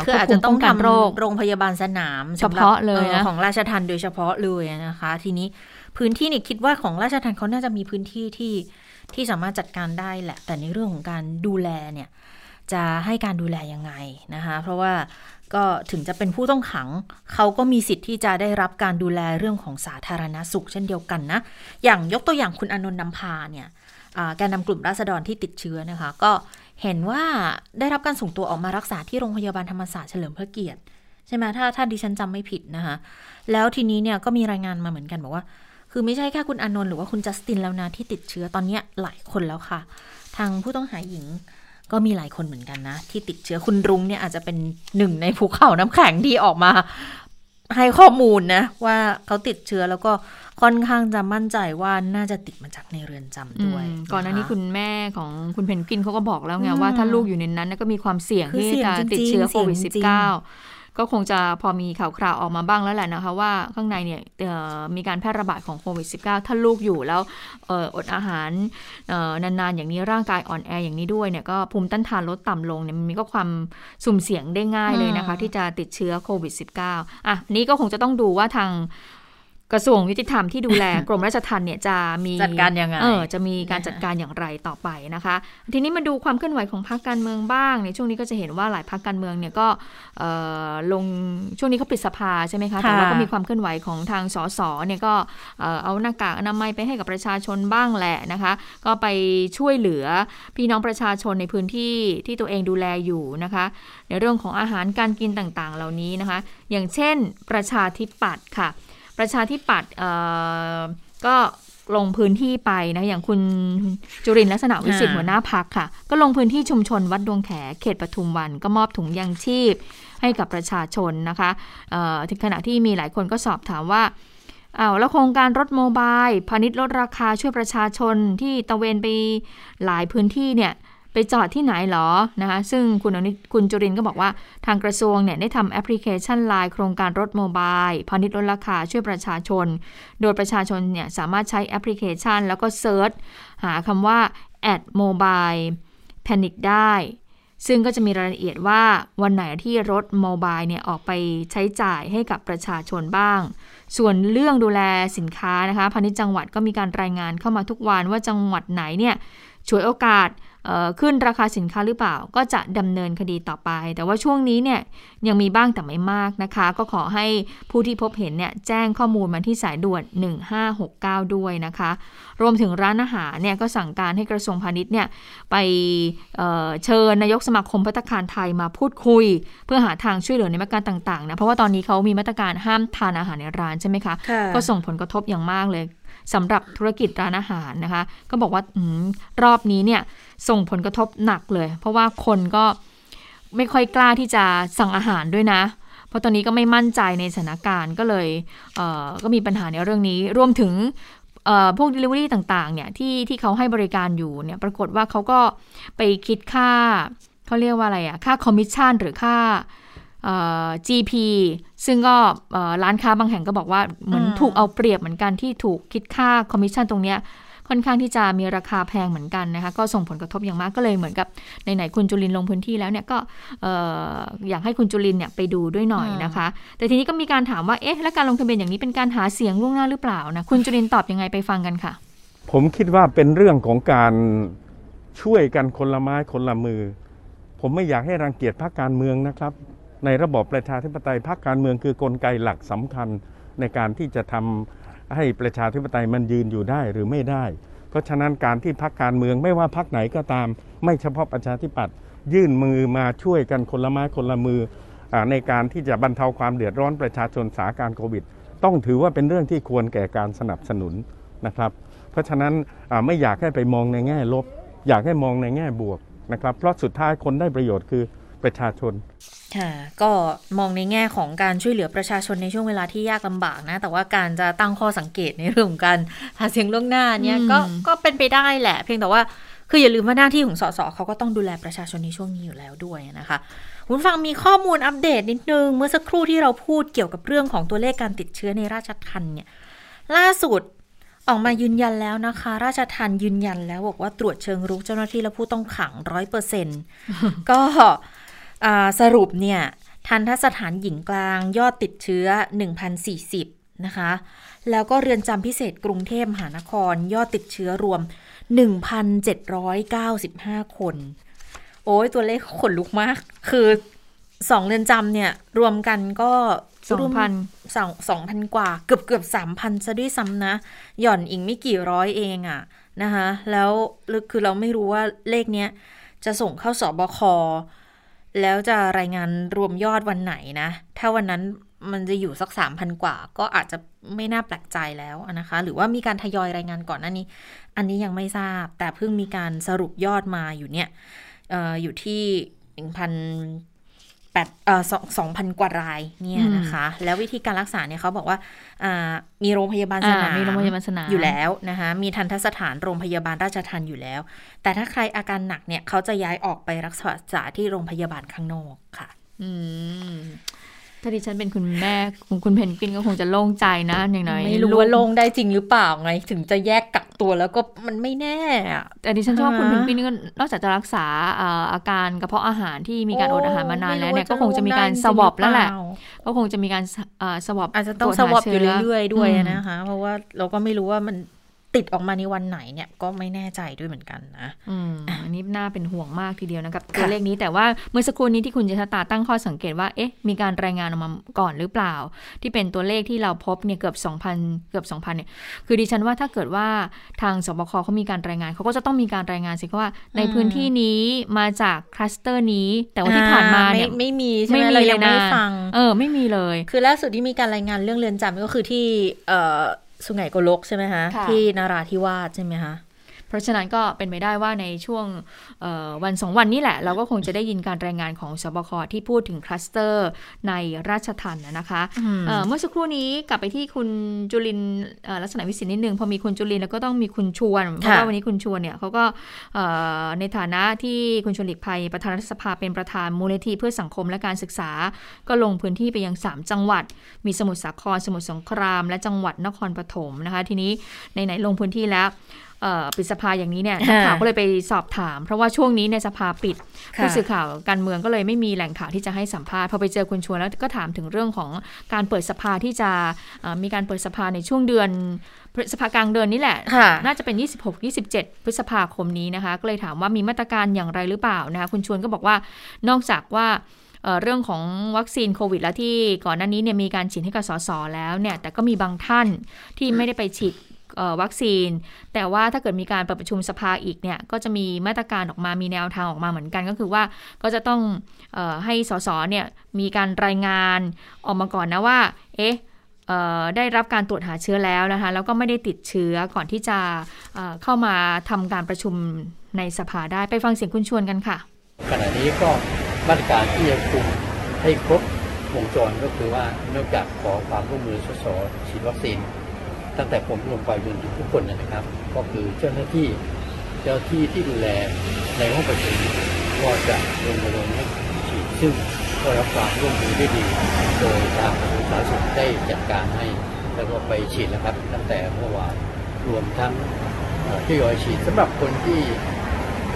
คืออาจจะต้องทำโรคโรงพยาบาลสนามเฉพาะเลยนะของราชทันโดยเฉพาะเลยนะคะ ทีนี้พื้นที่นี่คิดว่าของราชทันเขาน่าจะมีพื้นที่ที่ ที่สามารถจัดการได้แหละ แต่ในเรื่องของการดูแลเนี่ยจะให้การดูแลยังไงนะคะเพราะว่าก็ถึงจะเป็นผู้ต้องขัง เขาก็มีสิทธิ์ที่จะได้รับการดูแลเรื่องของสาธารณสุขเช่นเดียวกันนะ อย่างยกตัวอย่างคุณอนนท์นำพาเนี่ยแกนนำกลุ่มราษฎรที่ติดเชื้อนะคะ ก็เห็นว่าได้รับการส่งตัวออกมารักษาที่โรงพยาบาลธรรมศาสตร์เฉลิมพระเกียรติใช่ไหมถ้าถ้าดิฉันจำไม่ผิดนะคะแล้วทีนี้เนี่ยก็มีรายงานมาเหมือนกันบอกว่า คือไม่ใช่แค่คุณอนนท์หรือว่าคุณจัสตินแล้วนะที่ติดเชื้อตอนนี้หลายคนแล้วค่ะ ทางผู้ต้องหาหญิงก็มีหลายคนเหมือนกันนะ ที่ติดเชื้อคุณรุ้งเนี่ยอาจจะเป็นหนึ่งในภูเขาน้ำแข็งที่ออกมาให้ข้อมูลนะ ว่าเขาติดเชื้อแล้วก็ค่อนข้างจะมั่นใจว่าน่าจะติดมาจากในเรือนจำด้วย ก่อนหน้านี้คุณแม่ของคุณเพนกินเขาก็บอกแล้วไงว่าถ้าลูกอยู่ในนั้นก็มีความเสี่ยงที่จะติดเชื้อโควิด -19 ก็คงจะพอมีข่าวคราวออกมาบ้างแล้วแหละนะคะว่าข้างในเนี่ยมีการแพร่ระบาดของโควิด -19 ถ้าลูกอยู่แล้วอดอาหารนานๆ อย่างนี้ร่างกายอ่อนแออย่างนี้ด้วยเนี่ยก็ภูมิต้านทานลดต่ำลงเนี่ยมันมีก็ความสุ่มเสี่ยงได้ง่ายเลยนะคะ ที่จะติดเชื้อโควิด -19 อะนี้ก็คงจะต้องดูว่าทาง กระทรวงยุติธรรมที่ดูแลกรมราชทัณฑ์เนี่ยจะมีจัดการยังไงเออจะมีการจัดการอย่างไรต่อไปนะคะ ทีนี้มาดูความเคลื่อนไหวของพรรคการเมืองบ้างในช่วงนี้ก็จะเห็นว่าหลายพรรคการเมืองเนี่ยก็ลงช่วงนี้เขาปิดสภาใช่ไหมคะแต่ว่าก็มีความเคลื่อนไหวของทางสสเนี่ยก็เอาหน้ากากอนามัยไปให้กับประชาชนบ้างแหละนะคะ ก็ไปช่วยเหลือพี่น้องประชาชนในพื้นที่ที่ตัวเองดูแลอยู่นะคะ ในเรื่องของอาหารการกินต่างๆ เหล่านี้นะคะ อย่างเช่นประชาธิปัตย์ค่ะ ประชาธิปัตย์ก็ลงพื้นที่ไปนะอย่างคุณจุรินลักษณะวิสิทธิ์หัวหน้าพักค่ะ ก็ลงพื้นที่ชุมชนวัดดวงแขเขตปทุมวัน ก็มอบถุงยางชีพให้กับประชาชนนะคะถึงขณะที่มีหลายคนก็สอบถามว่าอ้าวแล้วโครงการรถโมบายพาณิชย์ลดราคาช่วยประชาชนที่ตระเวนไปหลายพื้นที่เนี่ย ไปจอดที่ไหนหรอนะคะซึ่งคุณอนิคุณจุรินทร์ก็บอกว่าทางกระทรวงเนี่ยได้ทำแอปพลิเคชันไลน์โครงการรถโมบายพาณิชย์ลดราคาช่วยประชาชน โดยประชาชนเนี่ยสามารถใช้แอปพลิเคชัน แล้วก็ searchหาคำว่าแอดโมบายพาณิชย์ได้ ซึ่งก็จะมีรายละเอียดว่าวันไหนที่รถโมบายเนี่ยออกไปจำหน่ายให้กับประชาชนบ้าง ส่วนเรื่องดูแลสินค้านะคะพาณิชย์จังหวัดก็มีการรายงานเข้ามาทุกวันว่าจังหวัดไหนเนี่ย ฉวยโอกาสขึ้นราคาสินค้าหรือเปล่า ก็จะดำเนินคดีต่อไป แต่ว่าช่วงนี้เนี่ยยังมีบ้างแต่ไม่มากนะคะ ก็ขอให้ผู้ที่พบเห็นเนี่ยแจ้งข้อมูลมาที่สายด่วน 1569 ด้วยนะคะ รวมถึงร้านอาหารเนี่ยก็สั่งการให้กระทรวงพาณิชย์เนี่ยไปเเชิญนายกสมาคมพัตคารไทยมาพูดคุย เพื่อหาทางช่วยเหลือในมาตรการต่างๆนะเพราะว่าตอนนี้เขามีมาตรการห้ามทานอาหารในร้านใช่ไหมคะ ก็ส่งผลกระทบอย่างมากเลย สำหรับธุรกิจร้านอาหารนะคะ ก็บอกว่าอรอบนี้เนี่ยส่งผลกระทบหนักเลย เพราะว่าคนก็ไม่ค่อยกล้าที่จะสั่งอาหารด้วยนะ เพราะตอนนี้ก็ไม่มั่นใจในสถานการณ์ก็เลยก็มีปัญหาในเรื่องนี้รวมถึงพวก Delivery ต่างๆเนี่ยที่ที่เขาให้บริการอยู่เนี่ยปรากฏว่าเขาก็ไปคิดค่าเขาเรียกว่าอะไรอะค่าคอมมิชชั่นหรือค่า GP ซึ่งก็ร้านค้าบางแห่งก็บอกว่าเหมือนถูกเอาเปรียบเหมือนกันที่ถูกคิดค่าคอมมิชชั่นตรงเนี้ยค่อนข้างที่จะมีราคาแพงเหมือนกันนะคะก็ส่งผลกระทบอย่างมากก็เลยเหมือนกับไหนๆคุณจุลินลงพื้นที่แล้วเนี่ยก็อยากให้คุณจุลินเนี่ยไปดูด้วยหน่อยนะคะ แต่ทีนี้ก็มีการถามว่าเอ๊ะและการลงทะเบียนอย่างนี้เป็นการหาเสียงล่วงหน้าหรือเปล่านะคุณจุลินตอบยังไงไปฟังกันค่ะ ผมคิดว่าเป็นเรื่องของการช่วยกันคนละไม้คนละมือ ผมไม่อยากให้รังเกียจพรรคการเมืองนะครับ ในระบอบประชาธิปไตยพรรคการเมืองคือกลไกหลักสำคัญในการที่จะทำให้ประชาธิปไตยมันยืนอยู่ได้หรือไม่ได้ เพราะฉะนั้นการที่พรรคการเมืองไม่ว่าพรรคไหนก็ตาม ไม่เฉพาะประชาธิปัตย์ยื่นมือมาช่วยกันคนละไม้คนละมืออในการที่จะบรรเทาความเดือดร้อนประชาชนสาการโควิด ต้องถือว่าเป็นเรื่องที่ควรแก่การสนับสนุนนะครับ เพราะฉะนั้นไม่อยากให้ไปมองในแง่ลบ อยากให้มองในแง่บวกนะครับ เพราะสุดท้ายคนได้ประโยชน์คือ ประชาชนค่ะก็มองในแง่ของการช่วยเหลือประชาชนในช่วงเวลาที่ยากลำบากนะ แต่ว่าการจะตั้งข้อสังเกตในเรื่องของการหาเสียงล่วงหน้าเนี่ยก็ก็เป็นไปได้แหละ เพียงแต่ว่าคืออย่าลืมว่าหน้าที่ของสสเขาก็ต้องดูแลประชาชนในช่วงนี้อยู่แล้วด้วยนะคะคุณฟังมีข้อมูลอัปเดตนิดนึง เมื่อสักครู่ที่เราพูดเกี่ยวกับเรื่องของตัวเลขการติดเชื้อในราชทันเนี่ยล่าสุดออกมายืนยันแล้วนะคะ ราชทันยืนยันแล้วบอกว่าตรวจเชิงรุกเจ้าหน้าที่และผู้ต้องขังร้อยเปอร์เซ็นต์ก็ สรุปเนี่ยทันทสถานหญิงกลางยอดติดเชื้อ 1,040 นะคะ แล้วก็เรือนจำพิเศษกรุงเทพมหานครยอดติดเชื้อรวม 1,795 คน โอ้ยตัวเลขขนลุกมาก คือสองเรือนจำเนี่ย รวมกันก็สองพันสองสองพันกว่า เกือบเกือบสามพันซะด้วยซ้ำนะ หย่อนอีกไม่กี่ร้อยเองอะนะคะ แล้วคือเราไม่รู้ว่าเลขเนี้ยจะส่งเข้าสอบค แล้วจะรายงานรวมยอดวันไหนนะ ถ้าวันนั้นมันจะอยู่สักสามพันกว่า ก็อาจจะไม่น่าแปลกใจแล้วนะคะ หรือว่ามีการทยอยรายงานก่อนหน้านี้ อันนี้ยังไม่ทราบ แต่เพิ่งมีการสรุปยอดมาอยู่เนี่ยอออยู่ที่หนึ่งพัน แปดเอ่อสองพันกว่ารายเนี่ยนะคะ แล้ววิธีการรักษาเนี่ยเขาบอกว่ามีโรงพยาบาลสนามมีโรงพยาบาลสนามอยู่แล้วนะคะมีทันทสถานโรงพยาบาลราชทันอยู่แล้ว แต่ถ้าใครอาการหนักเนี่ยเขาจะย้ายออกไปรักษาที่โรงพยาบาลข้างนอกค่ะ อืม ถ้าดิฉันเป็นคุณแม่ของคุณเพนกวินก็คงจะโล่งใจนะอย่างน้อยไม่รู้ว่าโล่งได้จริงหรือเปล่าไง ถึงจะแยกกักตัวแล้วก็มันไม่แน่แต่ดิฉันชอบคุณเพนกวินก็นอกจากจะรักษาอาการกระเพาะอาหารที่มีการอดอาหารมานานแล้วเนี่ยก็คงจะมีการสวอปแล้วแหละก็คงจะมีการสวอปอาจจะต้องสวอปอยู่เรื่อยๆด้วยนะคะ เพราะว่าเราก็ไม่รู้ว่ามัน ติดออกมาในวันไหนเนี่ยก็ไม่แน่ใจด้วยเหมือนกันนะอืมอันนี้น่าเป็นห่วงมากทีเดียวนะครับตัวเลขนี้แต่ว่าเมื่อสักครู่นี้ที่คุณเจษตาตั้งข้อสังเกตว่าเอ๊ะมีการรายงานออกมาก่อนหรือเปล่า ที่เป็นตัวเลขที่เราพบเนี่ยเกือบ 2,000 เกือบ 2,000เนี่ยคือดิฉันว่าถ้าเกิดว่าทางสบคเขามีการรายงานเขาก็จะต้องมีการรายงานสิว่าในพื้นที่นี้มาจากคลัสเตอร์นี้ แต่ว่าที่ผ่านมาเนี่ยไม่มีไม่มีเลยนะเออไม่มีเลย คือล่าสุดที่มีการรายงานเรื่องเรือนจำก็คือที่เอ่อ สุไหงโกลกใช่ไหมคะ ที่นาราธิวาสใช่ไหมคะ เพราะฉะนั้นก็เป็นไปได้ว่าในช่วงวันสองวันนี้แหละ เราก็คงจะได้ยินการรายงานของสบคที่พูดถึงคลัสเตอร์ในราชทันนะคะเมื่อสักครู่นี้กลับไปที่คุณจุลินลักษณะวิสิทธิ์นิดนึงพอมีคุณจุลินแล้วก็ต้องมีคุณชวนเพราะว่าวันนี้คุณชวนเนี่ยเขาก็ในฐานะที่คุณชวนหลีกภัยประธานรัฐสภาเป็นประธานมูลนิธิเพื่อสังคมและการศึกษา ก็ลงพื้นที่ไปยัง 3 จังหวัด มีสมุทรสาครสมุทรสงคราม และจังหวัดนครปฐมนะคะ ทีนี้ในไหนลงพื้นที่แล้วเอ่อ ปิดสภาอย่างนี้เนี่ยนักข่าวก็เลยไปสอบถาม เพราะว่าช่วงนี้ในยสภาปิดค่ะผู้สื่อข่าวการเมืองก็เลยไม่มีแหล่งข่าวที่จะให้สัมภาษณ์พอไปเจอคุณชวนแล้วก็ถามถึงเรื่องของการเปิดสภาที่จะเอ่อมีการเปิดสภาในช่วงเดือนพฤษภากลางเดือนนี้แหละค่ะน่าจะเป็น 26 27 พฤษภาคมนี้นะคะ ก็เลยถามว่ามีมาตรการอย่างไรหรือเปล่านะคะ คุณชวนก็บอกว่านอกจากว่าเอ่อเรื่องของวัคซีนโควิดแล้วที่ก่อนหน้านี้เนี่ยมีการฉีดให้กับสสแล้วเนี่ย แต่ก็มีบางท่านที่ไม่ได้ไปฉีดเอ่อ วัคซีน แต่ว่าถ้าเกิดมีการเปิดประชุมสภาอีกเนี่ยก็จะมีมาตรการออกมามีแนวทางออกมาเหมือนกันก็คือว่าก็จะต้องออให้สสเนี่ยมีการรายงานออกมาก่อนนะว่าเอ๊ะได้รับการตรวจหาเชื้อแล้วนะคะแล้วก็ไม่ได้ติดเชื้อก่อนที่จะเเข้ามาทำการประชุมในสภาได้ไปฟังเสียงคุณชวนกันค่ะ ขณะนี้ก็มาตรการที่จะคุมให้ครบวงจรก็คือว่าเนื่องจากขอความร่วมมือสสฉีดวัคซีน ตั้งแต่ผมลงไปจนถึงทุกคนนะครับ ก็คือเจ้าหน้าที่เจ้าที่ที่ดูแลในห้องประชุมก็จะรณรงค์ให้ฉีดซึ่งก็รับความร่วมมือได้ดี โดยทางสาธารณสุขได้จัดการให้ แล้วก็ไปฉีดแล้วครับ ตั้งแต่เมื่อวานรวมทั้งเอ่อทยอยฉีดสำหรับคนที่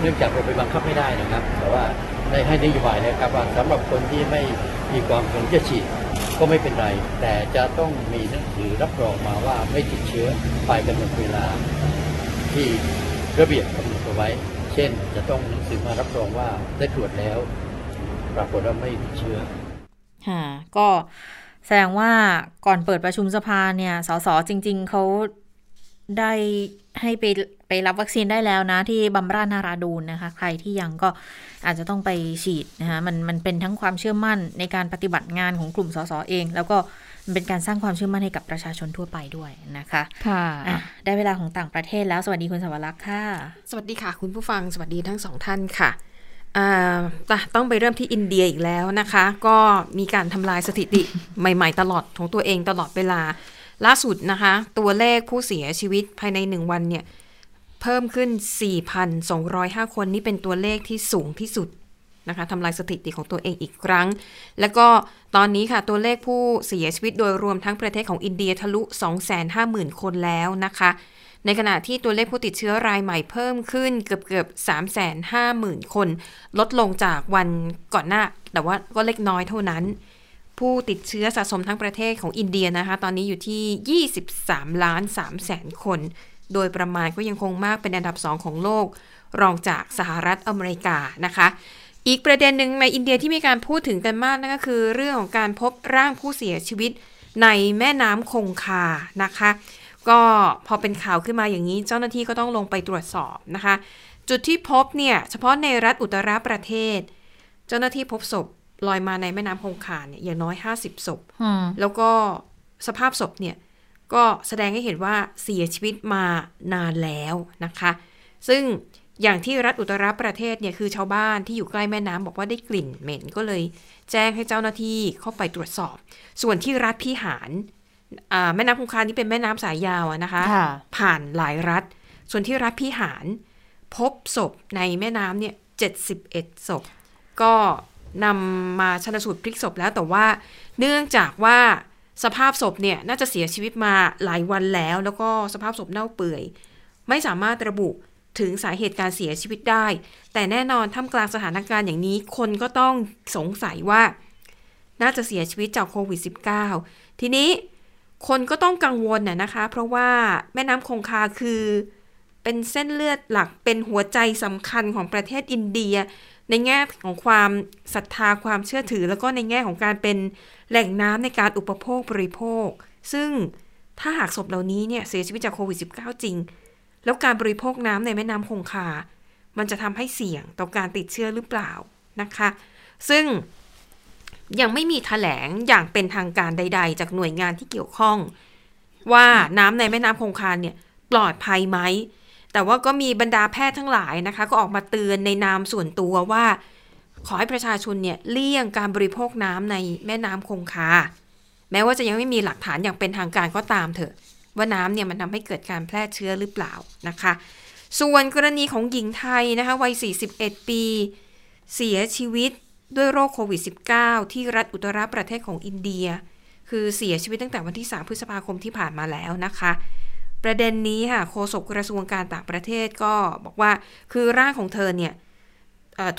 เนื่องจากเราไปบังคับไม่ได้นะครับ แต่ว่า ได้ให้นโยบายแล้วครับว่าสำหรับคนที่ไม่มีความประสงค์จะฉีดก็ไม่เป็นไร แต่จะต้องมีหนังสือรับรองมาว่าไม่ติดเชื้อภายกำหนดเวลา ที่ระเบียบกำหนดเอาไว้ เช่น จะต้องหนังสือมารับรองว่าได้ตรวจแล้ว ปรากฏว่าไม่ติดเชื้อค่ะก็แสดงว่าก่อนเปิดประชุมสภาเนี่ย สสจริง ๆเขา ได้ให้ไปไปรับวัคซีนได้แล้วนะ ที่บำราชนาราดูนนะคะ ใครที่ยังก็อาจจะต้องไปฉีดนะคะมันมันเป็นทั้งความเชื่อมั่นในการปฏิบัติงานของกลุ่มสสเอง แล้วก็มันเป็นการสร้างความเชื่อมั่นให้กับประชาชนทั่วไปด้วยนะคะ ค่ะอะได้เวลาของต่างประเทศแล้ว สวัสดีคุณสวรักษ์ค่ะ สวัสดีค่ะ คุณผู้ฟังสวัสดีทั้งสองท่านค่ะอ่าจ้ะต้องไปเริ่มที่อินเดียอีกแล้วนะคะ ก็มีการทำลายสถิติใหม่ ๆ ตลอดของตัวเองตลอดเวลา ล่าสุดนะคะ ตัวเลขผู้เสียชีวิตภายในหนึ่งวันเนี่ย เพิ่มขึ้น 4,205 คนนี่เป็นตัวเลขที่สูงที่สุดนะคะทำลายสถิติของตัวเองอีกครั้ง แล้วก็ตอนนี้ค่ะ ตัวเลขผู้เสียชีวิตโดยรวมทั้งประเทศของอินเดียทะลุ 250,000 คนแล้วนะคะ ในขณะที่ตัวเลขผู้ติดเชื้อรายใหม่เพิ่มขึ้นเกือบเกือบ350,000 คน ลดลงจากวันก่อนหน้า แต่ว่าก็เล็กน้อยเท่านั้น ผู้ติดเชื้อสะสมทั้งประเทศของอินเดียนะคะ ตอนนี้อยู่ที่ 23 ล้าน3แสนคน โดยประมาณก็ยังคงมากเป็นอันดับ 2 ของโลก รองจากสหรัฐอเมริกานะคะ อีกประเด็นหนึ่งในอินเดียที่มีการพูดถึงกันมากนั่นก็คือ เรื่องของการพบร่างผู้เสียชีวิตในแม่น้ำคงคานะคะ ก็พอเป็นข่าวขึ้นมาอย่างนี้ เจ้าหน้าที่ก็ต้องลงไปตรวจสอบนะคะ จุดที่พบเนี่ยเฉพาะในรัฐอุตตรประเทศ เจ้าหน้าที่พบศพ ลอยมาในแม่น้ำคงคาเนี่ยอย่างน้อย50ศพอืมแล้วก็สภาพศพเนี่ยก็แสดงให้เห็นว่าเสียชีวิตมานานแล้วนะคะ ซึ่งอย่างที่รัฐอุตตรประเทศเนี่ยคือชาวบ้านที่อยู่ใกล้แม่น้ำบอกว่าได้กลิ่นเหม็นก็เลย แจ้งให้เจ้าหน้าที่เข้าไปตรวจสอบ ส่วนที่รัฐพิหารอ่าแม่น้ำคงคานี่เป็นแม่น้ำสายยาวอะนะคะค่ะผ่านหลายรัฐ ส่วนที่รัฐพิหาร พบศพในแม่น้ำเนี่ย71ศพ ก็ นำมาชนสูตรพลิกศพแล้วแต่ว่าเนื่องจากว่าสภาพศพเนี่ยน่าจะเสียชีวิตมาหลายวันแล้ว แล้วก็สภาพศพเน่าเปื่อย ไม่สามารถระบุถึงสาเหตุการเสียชีวิตได้ แต่แน่นอนท่ามกลางสถานการณ์อย่างนี้ คนก็ต้องสงสัยว่า น่าจะเสียชีวิตจากโควิด -19 ทีนี้คนก็ต้องกังวลน่ะนะคะ เพราะว่าแม่น้ำคงคาคือเป็นเส้นเลือดหลักเป็นหัวใจสำคัญของประเทศอินเดีย ในแง่ของความศรัทธาความเชื่อถือ แล้วก็ในแง่ของการเป็นแหล่งน้ำในการอุปโภคบริโภค ซึ่งถ้าหากศพเหล่านี้เนี่ยเสียชีวิตจากโควิด -19 จริง แล้วการบริโภคน้ำในแม่น้ำคงคา มันจะทำให้เสี่ยงต่อการติดเชื้อหรือเปล่านะคะ ซึ่งยังไม่มีแถลงอย่างเป็นทางการใด ๆ จากหน่วยงานที่เกี่ยวข้อง ว่าน้ำในแม่น้ำคงคาเนี่ยปลอดภัยไหม แต่ว่าก็มีบรรดาแพทย์ทั้งหลายนะคะ ก็ออกมาเตือนในนามส่วนตัวว่า ขอให้ประชาชนเนี่ยเลี่ยงการบริโภคน้ำในแม่น้ำคงคา แม้ว่าจะยังไม่มีหลักฐานอย่างเป็นทางการก็ตามเถอะ ว่าน้ำเนี่ยมันทำให้เกิดการแพร่เชื้อหรือเปล่านะคะ ส่วนกรณีของหญิงไทยนะคะวัย 41 ปี เสียชีวิตด้วยโรคโควิด -19 ที่รัฐอุตรประเทศของอินเดีย คือเสียชีวิตตั้งแต่วันที่ 3 พฤษภาคมที่ผ่านมาแล้วนะคะ ประเด็นนี้ค่ะโฆษกกระทรวงการต่างประเทศก็บอกว่าคือร่างของเธอเนี่ย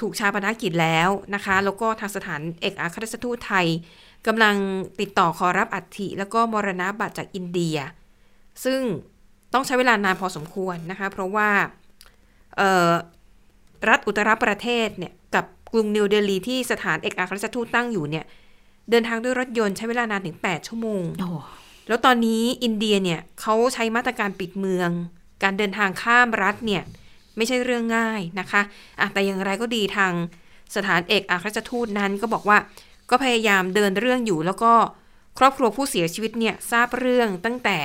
ถูกชาปนกิจแล้วนะคะ แล้วก็ทางสถานเอกอัครราชทูตไทยกำลังติดต่อขอรับอัฐิแล้วก็มรณะบัตรจากอินเดีย ซึ่งต้องใช้เวลานานพอสมควรนะคะ เพราะว่ารัฐอุตตรประเทศเนี่ยกับกรุงนิวเดลีที่สถานเอกอัครราชทูตตั้งอยู่เนี่ยเดินทางด้วยรถยนต์ใช้เวลานานถึง 8 ชั่วโมงโอ้ แล้วตอนนี้อินเดียเนี่ยเขาใช้มาตรการปิดเมือง การเดินทางข้ามรัฐเนี่ยไม่ใช่เรื่องง่ายนะคะอะแต่อย่างไรก็ดีทางสถานเอกอัครราชทูตนั้นก็บอกว่าก็พยายามเดินเรื่องอยู่ แล้วก็ครอบครัวผู้เสียชีวิตเนี่ยทราบเรื่องตั้งแต่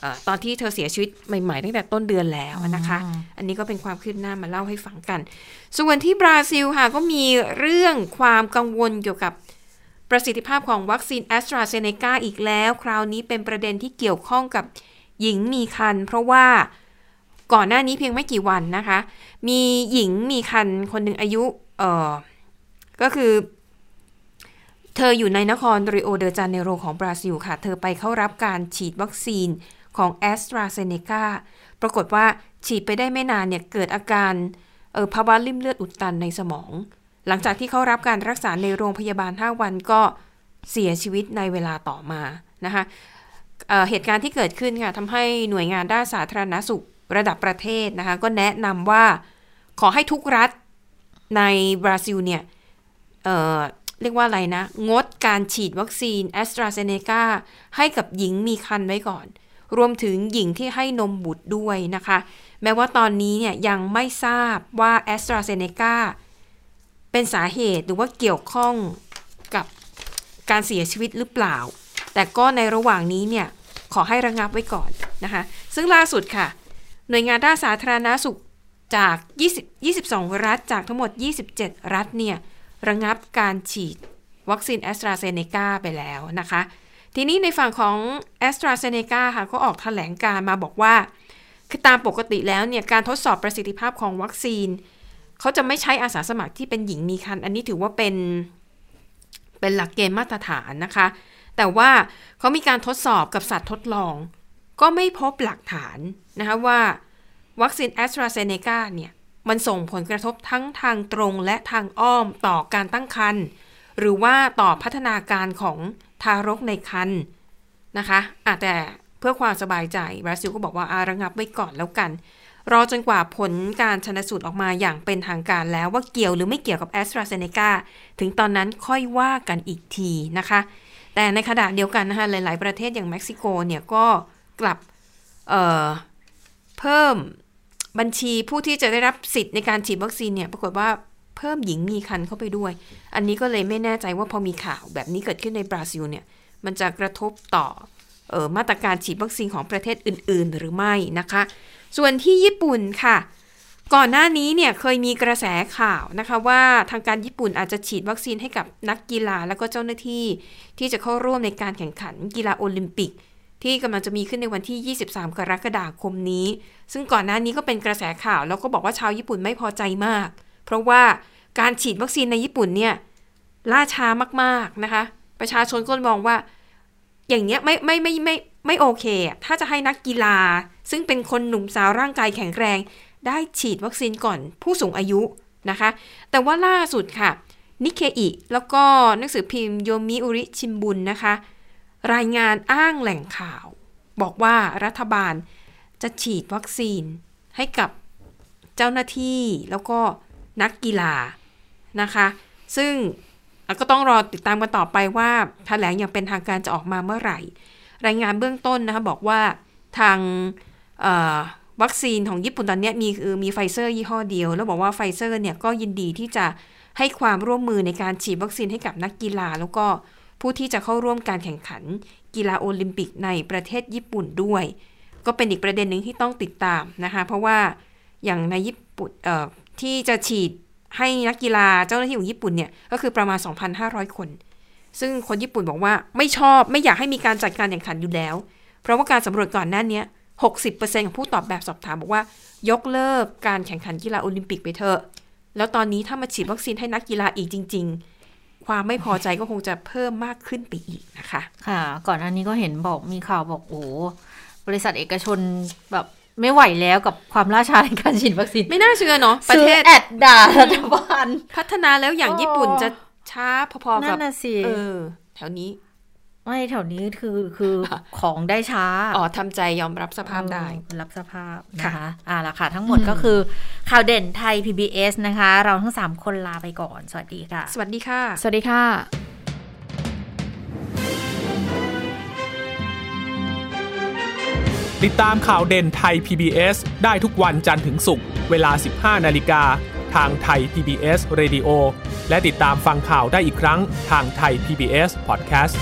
เอ่อตอนที่เธอเสียชีวิตใหม่ๆตั้งแต่ต้นเดือนแล้วนะคะ อันนี้ก็เป็นความคืบหน้ามาเล่าให้ฟังกัน ส่วนที่บราซิลค่ะก็มีเรื่องความกังวลเกี่ยวกับ ประสิทธิภาพของวัคซีนแอสตราเซเนกาอีกแล้ว คราวนี้เป็นประเด็นที่เกี่ยวข้องกับหญิงมีคัน เพราะว่าก่อนหน้านี้เพียงไม่กี่วันนะคะ มีหญิงมีคันคนหนึ่งอายุเออก็คือ เธออยู่ในนครริโอเดจาเนโรของบราซิลค่ะ เธอไปเข้ารับการฉีดวัคซีนของแอสตราเซเนกาปรากฏว่าฉีดไปได้ไม่นานเนี่ย เกิดอาการเออภาวะริ่มเลือดอุดตันในสมอง หลังจากที่เขารับการรักษาในโรงพยาบาล 5 วันก็เสียชีวิตในเวลาต่อมานะคะเหตุการณ์ที่เกิดขึ้นค่ะทำให้หน่วยงานด้านสาธารณสุขระดับประเทศนะคะก็แนะนำว่าขอให้ทุกรัฐในบราซิลเนี่ยเรียกว่าอะไรนะ งดการฉีดวัคซีนแอสตราเซเนกาให้กับหญิงมีครรภ์ไว้ก่อน รวมถึงหญิงที่ให้นมบุตรด้วยนะคะ แม้ว่าตอนนี้เนี่ยยังไม่ทราบว่าแอสตราเซเนกา เป็นสาเหตุหรือว่าเกี่ยวข้องกับการเสียชีวิตหรือเปล่า แต่ก็ในระหว่างนี้เนี่ยขอให้ระงับไว้ก่อนนะคะ ซึ่งล่าสุดค่ะ หน่วยงานด้านสาธารณสุขจาก 20 22 รัฐจากทั้งหมด 27 รัฐเนี่ยระงับการฉีดวัคซีนแอสตราเซเนกาไปแล้วนะคะ ทีนี้ในฝั่งของแอสตราเซเนกาค่ะก็ออกแถลงการณ์มาบอกว่า คือตามปกติแล้วเนี่ยการทดสอบประสิทธิภาพของวัคซีน เขาจะไม่ใช้อาสาสมัครที่เป็นหญิงมีครรภ์อันนี้ถือว่าเป็นเป็นหลักเกณฑ์มาตรฐานนะคะ แต่ว่าเขามีการทดสอบกับสัตว์ทดลอง ก็ไม่พบหลักฐานนะคะว่าวัคซีนแอสตราเซเนกาเนี่ย มันส่งผลกระทบทั้งทางตรงและทางอ้อมต่อการตั้งครรภ์หรือว่าต่อพัฒนาการของทารกในครรภ์นะคะอะแต่เพื่อความสบายใจบราซิลก็บอกว่าอาระงับไว้ก่อนแล้วกัน รอจนกว่าผลการชนสูตรออกมาอย่างเป็นทางการแล้วว่าเกี่ยวหรือไม่เกี่ยวกับแอสตราเซเนกาถึงตอนนั้นค่อยว่ากันอีกทีนะคะ แต่ในขณะเดียวกันนะคะหลาย ๆ ประเทศอย่างเม็กซิโกเนี่ยก็กลับเพิ่มบัญชีผู้ที่จะได้รับสิทธิ์ในการฉีดวัคซีนเนี่ยปรากฏว่าเพิ่มหญิงมีครรภ์เข้าไปด้วย อันนี้ก็เลยไม่แน่ใจว่าพอมีข่าวแบบนี้เกิดขึ้นในบราซิลเนี่ยมันจะกระทบต่อออมาตรการฉีดวัคซีนของประเทศอื่น ๆ หรือไม่นะคะ ส่วนที่ญี่ปุ่นค่ะ ก่อนหน้านี้เนี่ยเคยมีกระแสข่าวนะคะว่าทางการญี่ปุ่นอาจจะฉีดวัคซีนให้กับนักกีฬาแล้วก็เจ้าหน้าที่ ที่จะเข้าร่วมในการแข่งขันกีฬาโอลิมปิก ที่กำลังจะมีขึ้นในวันที่ 23 กรกฎาคมนี้ ซึ่งก่อนหน้านี้ก็เป็นกระแสข่าวแล้วก็บอกว่าชาวญี่ปุ่นไม่พอใจมาก เพราะว่าการฉีดวัคซีนในญี่ปุ่นเนี่ยล่าช้ามากๆนะคะ ประชาชนก็มองว่าอย่างเงี้ยไม่ไม่ไม่ไม่ไม่โอเค ถ้าจะให้นักกีฬา ซึ่งเป็นคนหนุ่มสาวร่างกายแข็งแรง ได้ฉีดวัคซีนก่อนผู้สูงอายุนะคะ แต่ว่าล่าสุดค่ะนิเคอิแล้วก็หนังสือพิมพ์โยมิอุริชิมบุนนะคะ รายงานอ้างแหล่งข่าว บอกว่ารัฐบาลจะฉีดวัคซีนให้กับเจ้าหน้าที่แล้วก็นักกีฬานะคะ ซึ่งก็ต้องรอติดตามกันต่อไปว่าแถลงอย่างเป็นทางการจะออกมาเมื่อไหร่ รายงานเบื้องต้นนะคะบอกว่าทาง วัคซีนของญี่ปุ่นตอนนี้มีคือมีไฟเซอร์ยี่ห้อเดียว แล้วบอกว่าไฟเซอร์เนี่ยก็ยินดีที่จะให้ความร่วมมือในการฉีดวัคซีนให้กับนักกีฬา แล้วก็ผู้ที่จะเข้าร่วมการแข่งขัน กีฬาโอลิมปิกในประเทศญี่ปุ่นด้วย ก็เป็นอีกประเด็นหนึ่งที่ต้องติดตามนะคะเพราะว่าอย่างในญี่ปุ่นที่จะฉีดให้นักกีฬาเจ้าหน้าที่ของญี่ปุ่นเนี่ยก็คือประมาณ 2,500 คน ซึ่งคนญี่ปุ่นบอกว่าไม่ชอบไม่อยากให้มีการจัดการแข่งขันอยู่แล้ว เพราะว่าการสำรวจก่อนหน้านี้ 60%ของผู้ตอบแบบสอบถามบอกว่ายกเลิกการแข่งขันกีฬาโอลิมปิกไปเถอะ แล้วตอนนี้ถ้ามาฉีดวัคซีนให้นักกีฬาอีกจริง ๆ ความไม่พอใจก็คงจะเพิ่มมากขึ้นไปอีกนะคะ ค่ะ ก่อนอันนี้ก็เห็นบอกมีข่าวบอกโอ้ปบริษัทเอกชนแบบไม่ไหวแล้วกับความล่าช้าในการฉีดวัคซีน ไม่น่าเชื่อเนาะประซื้อเทศแอดด่ารัฐบาลพัฒนาแล้วอย่างโอ้ญี่ปุ่นจะช้าพอๆนั่กับนน่ะสิเออแถวนี้ ไม่แถวนี้คือคือของได้ช้า อ๋อทำใจยอมรับสภาพได้เออรับสภาพค่ะนะคะอ่าละค่ะ ทั้งหมดก็คือข่าวเด่นไทย PBS นะคะ เราทั้ง 3 คนลาไปก่อน สวัสดีค่ะ สวัสดีค่ะ สวัสดีค่ะ ติดตามข่าวเด่นไทย PBS ได้ทุกวันจันทร์ถึงศุกร์เวลา 15 นาฬิกาทางไทย PBS Radio และติดตามฟังข่าวได้อีกครั้งทางไทย PBS Podcast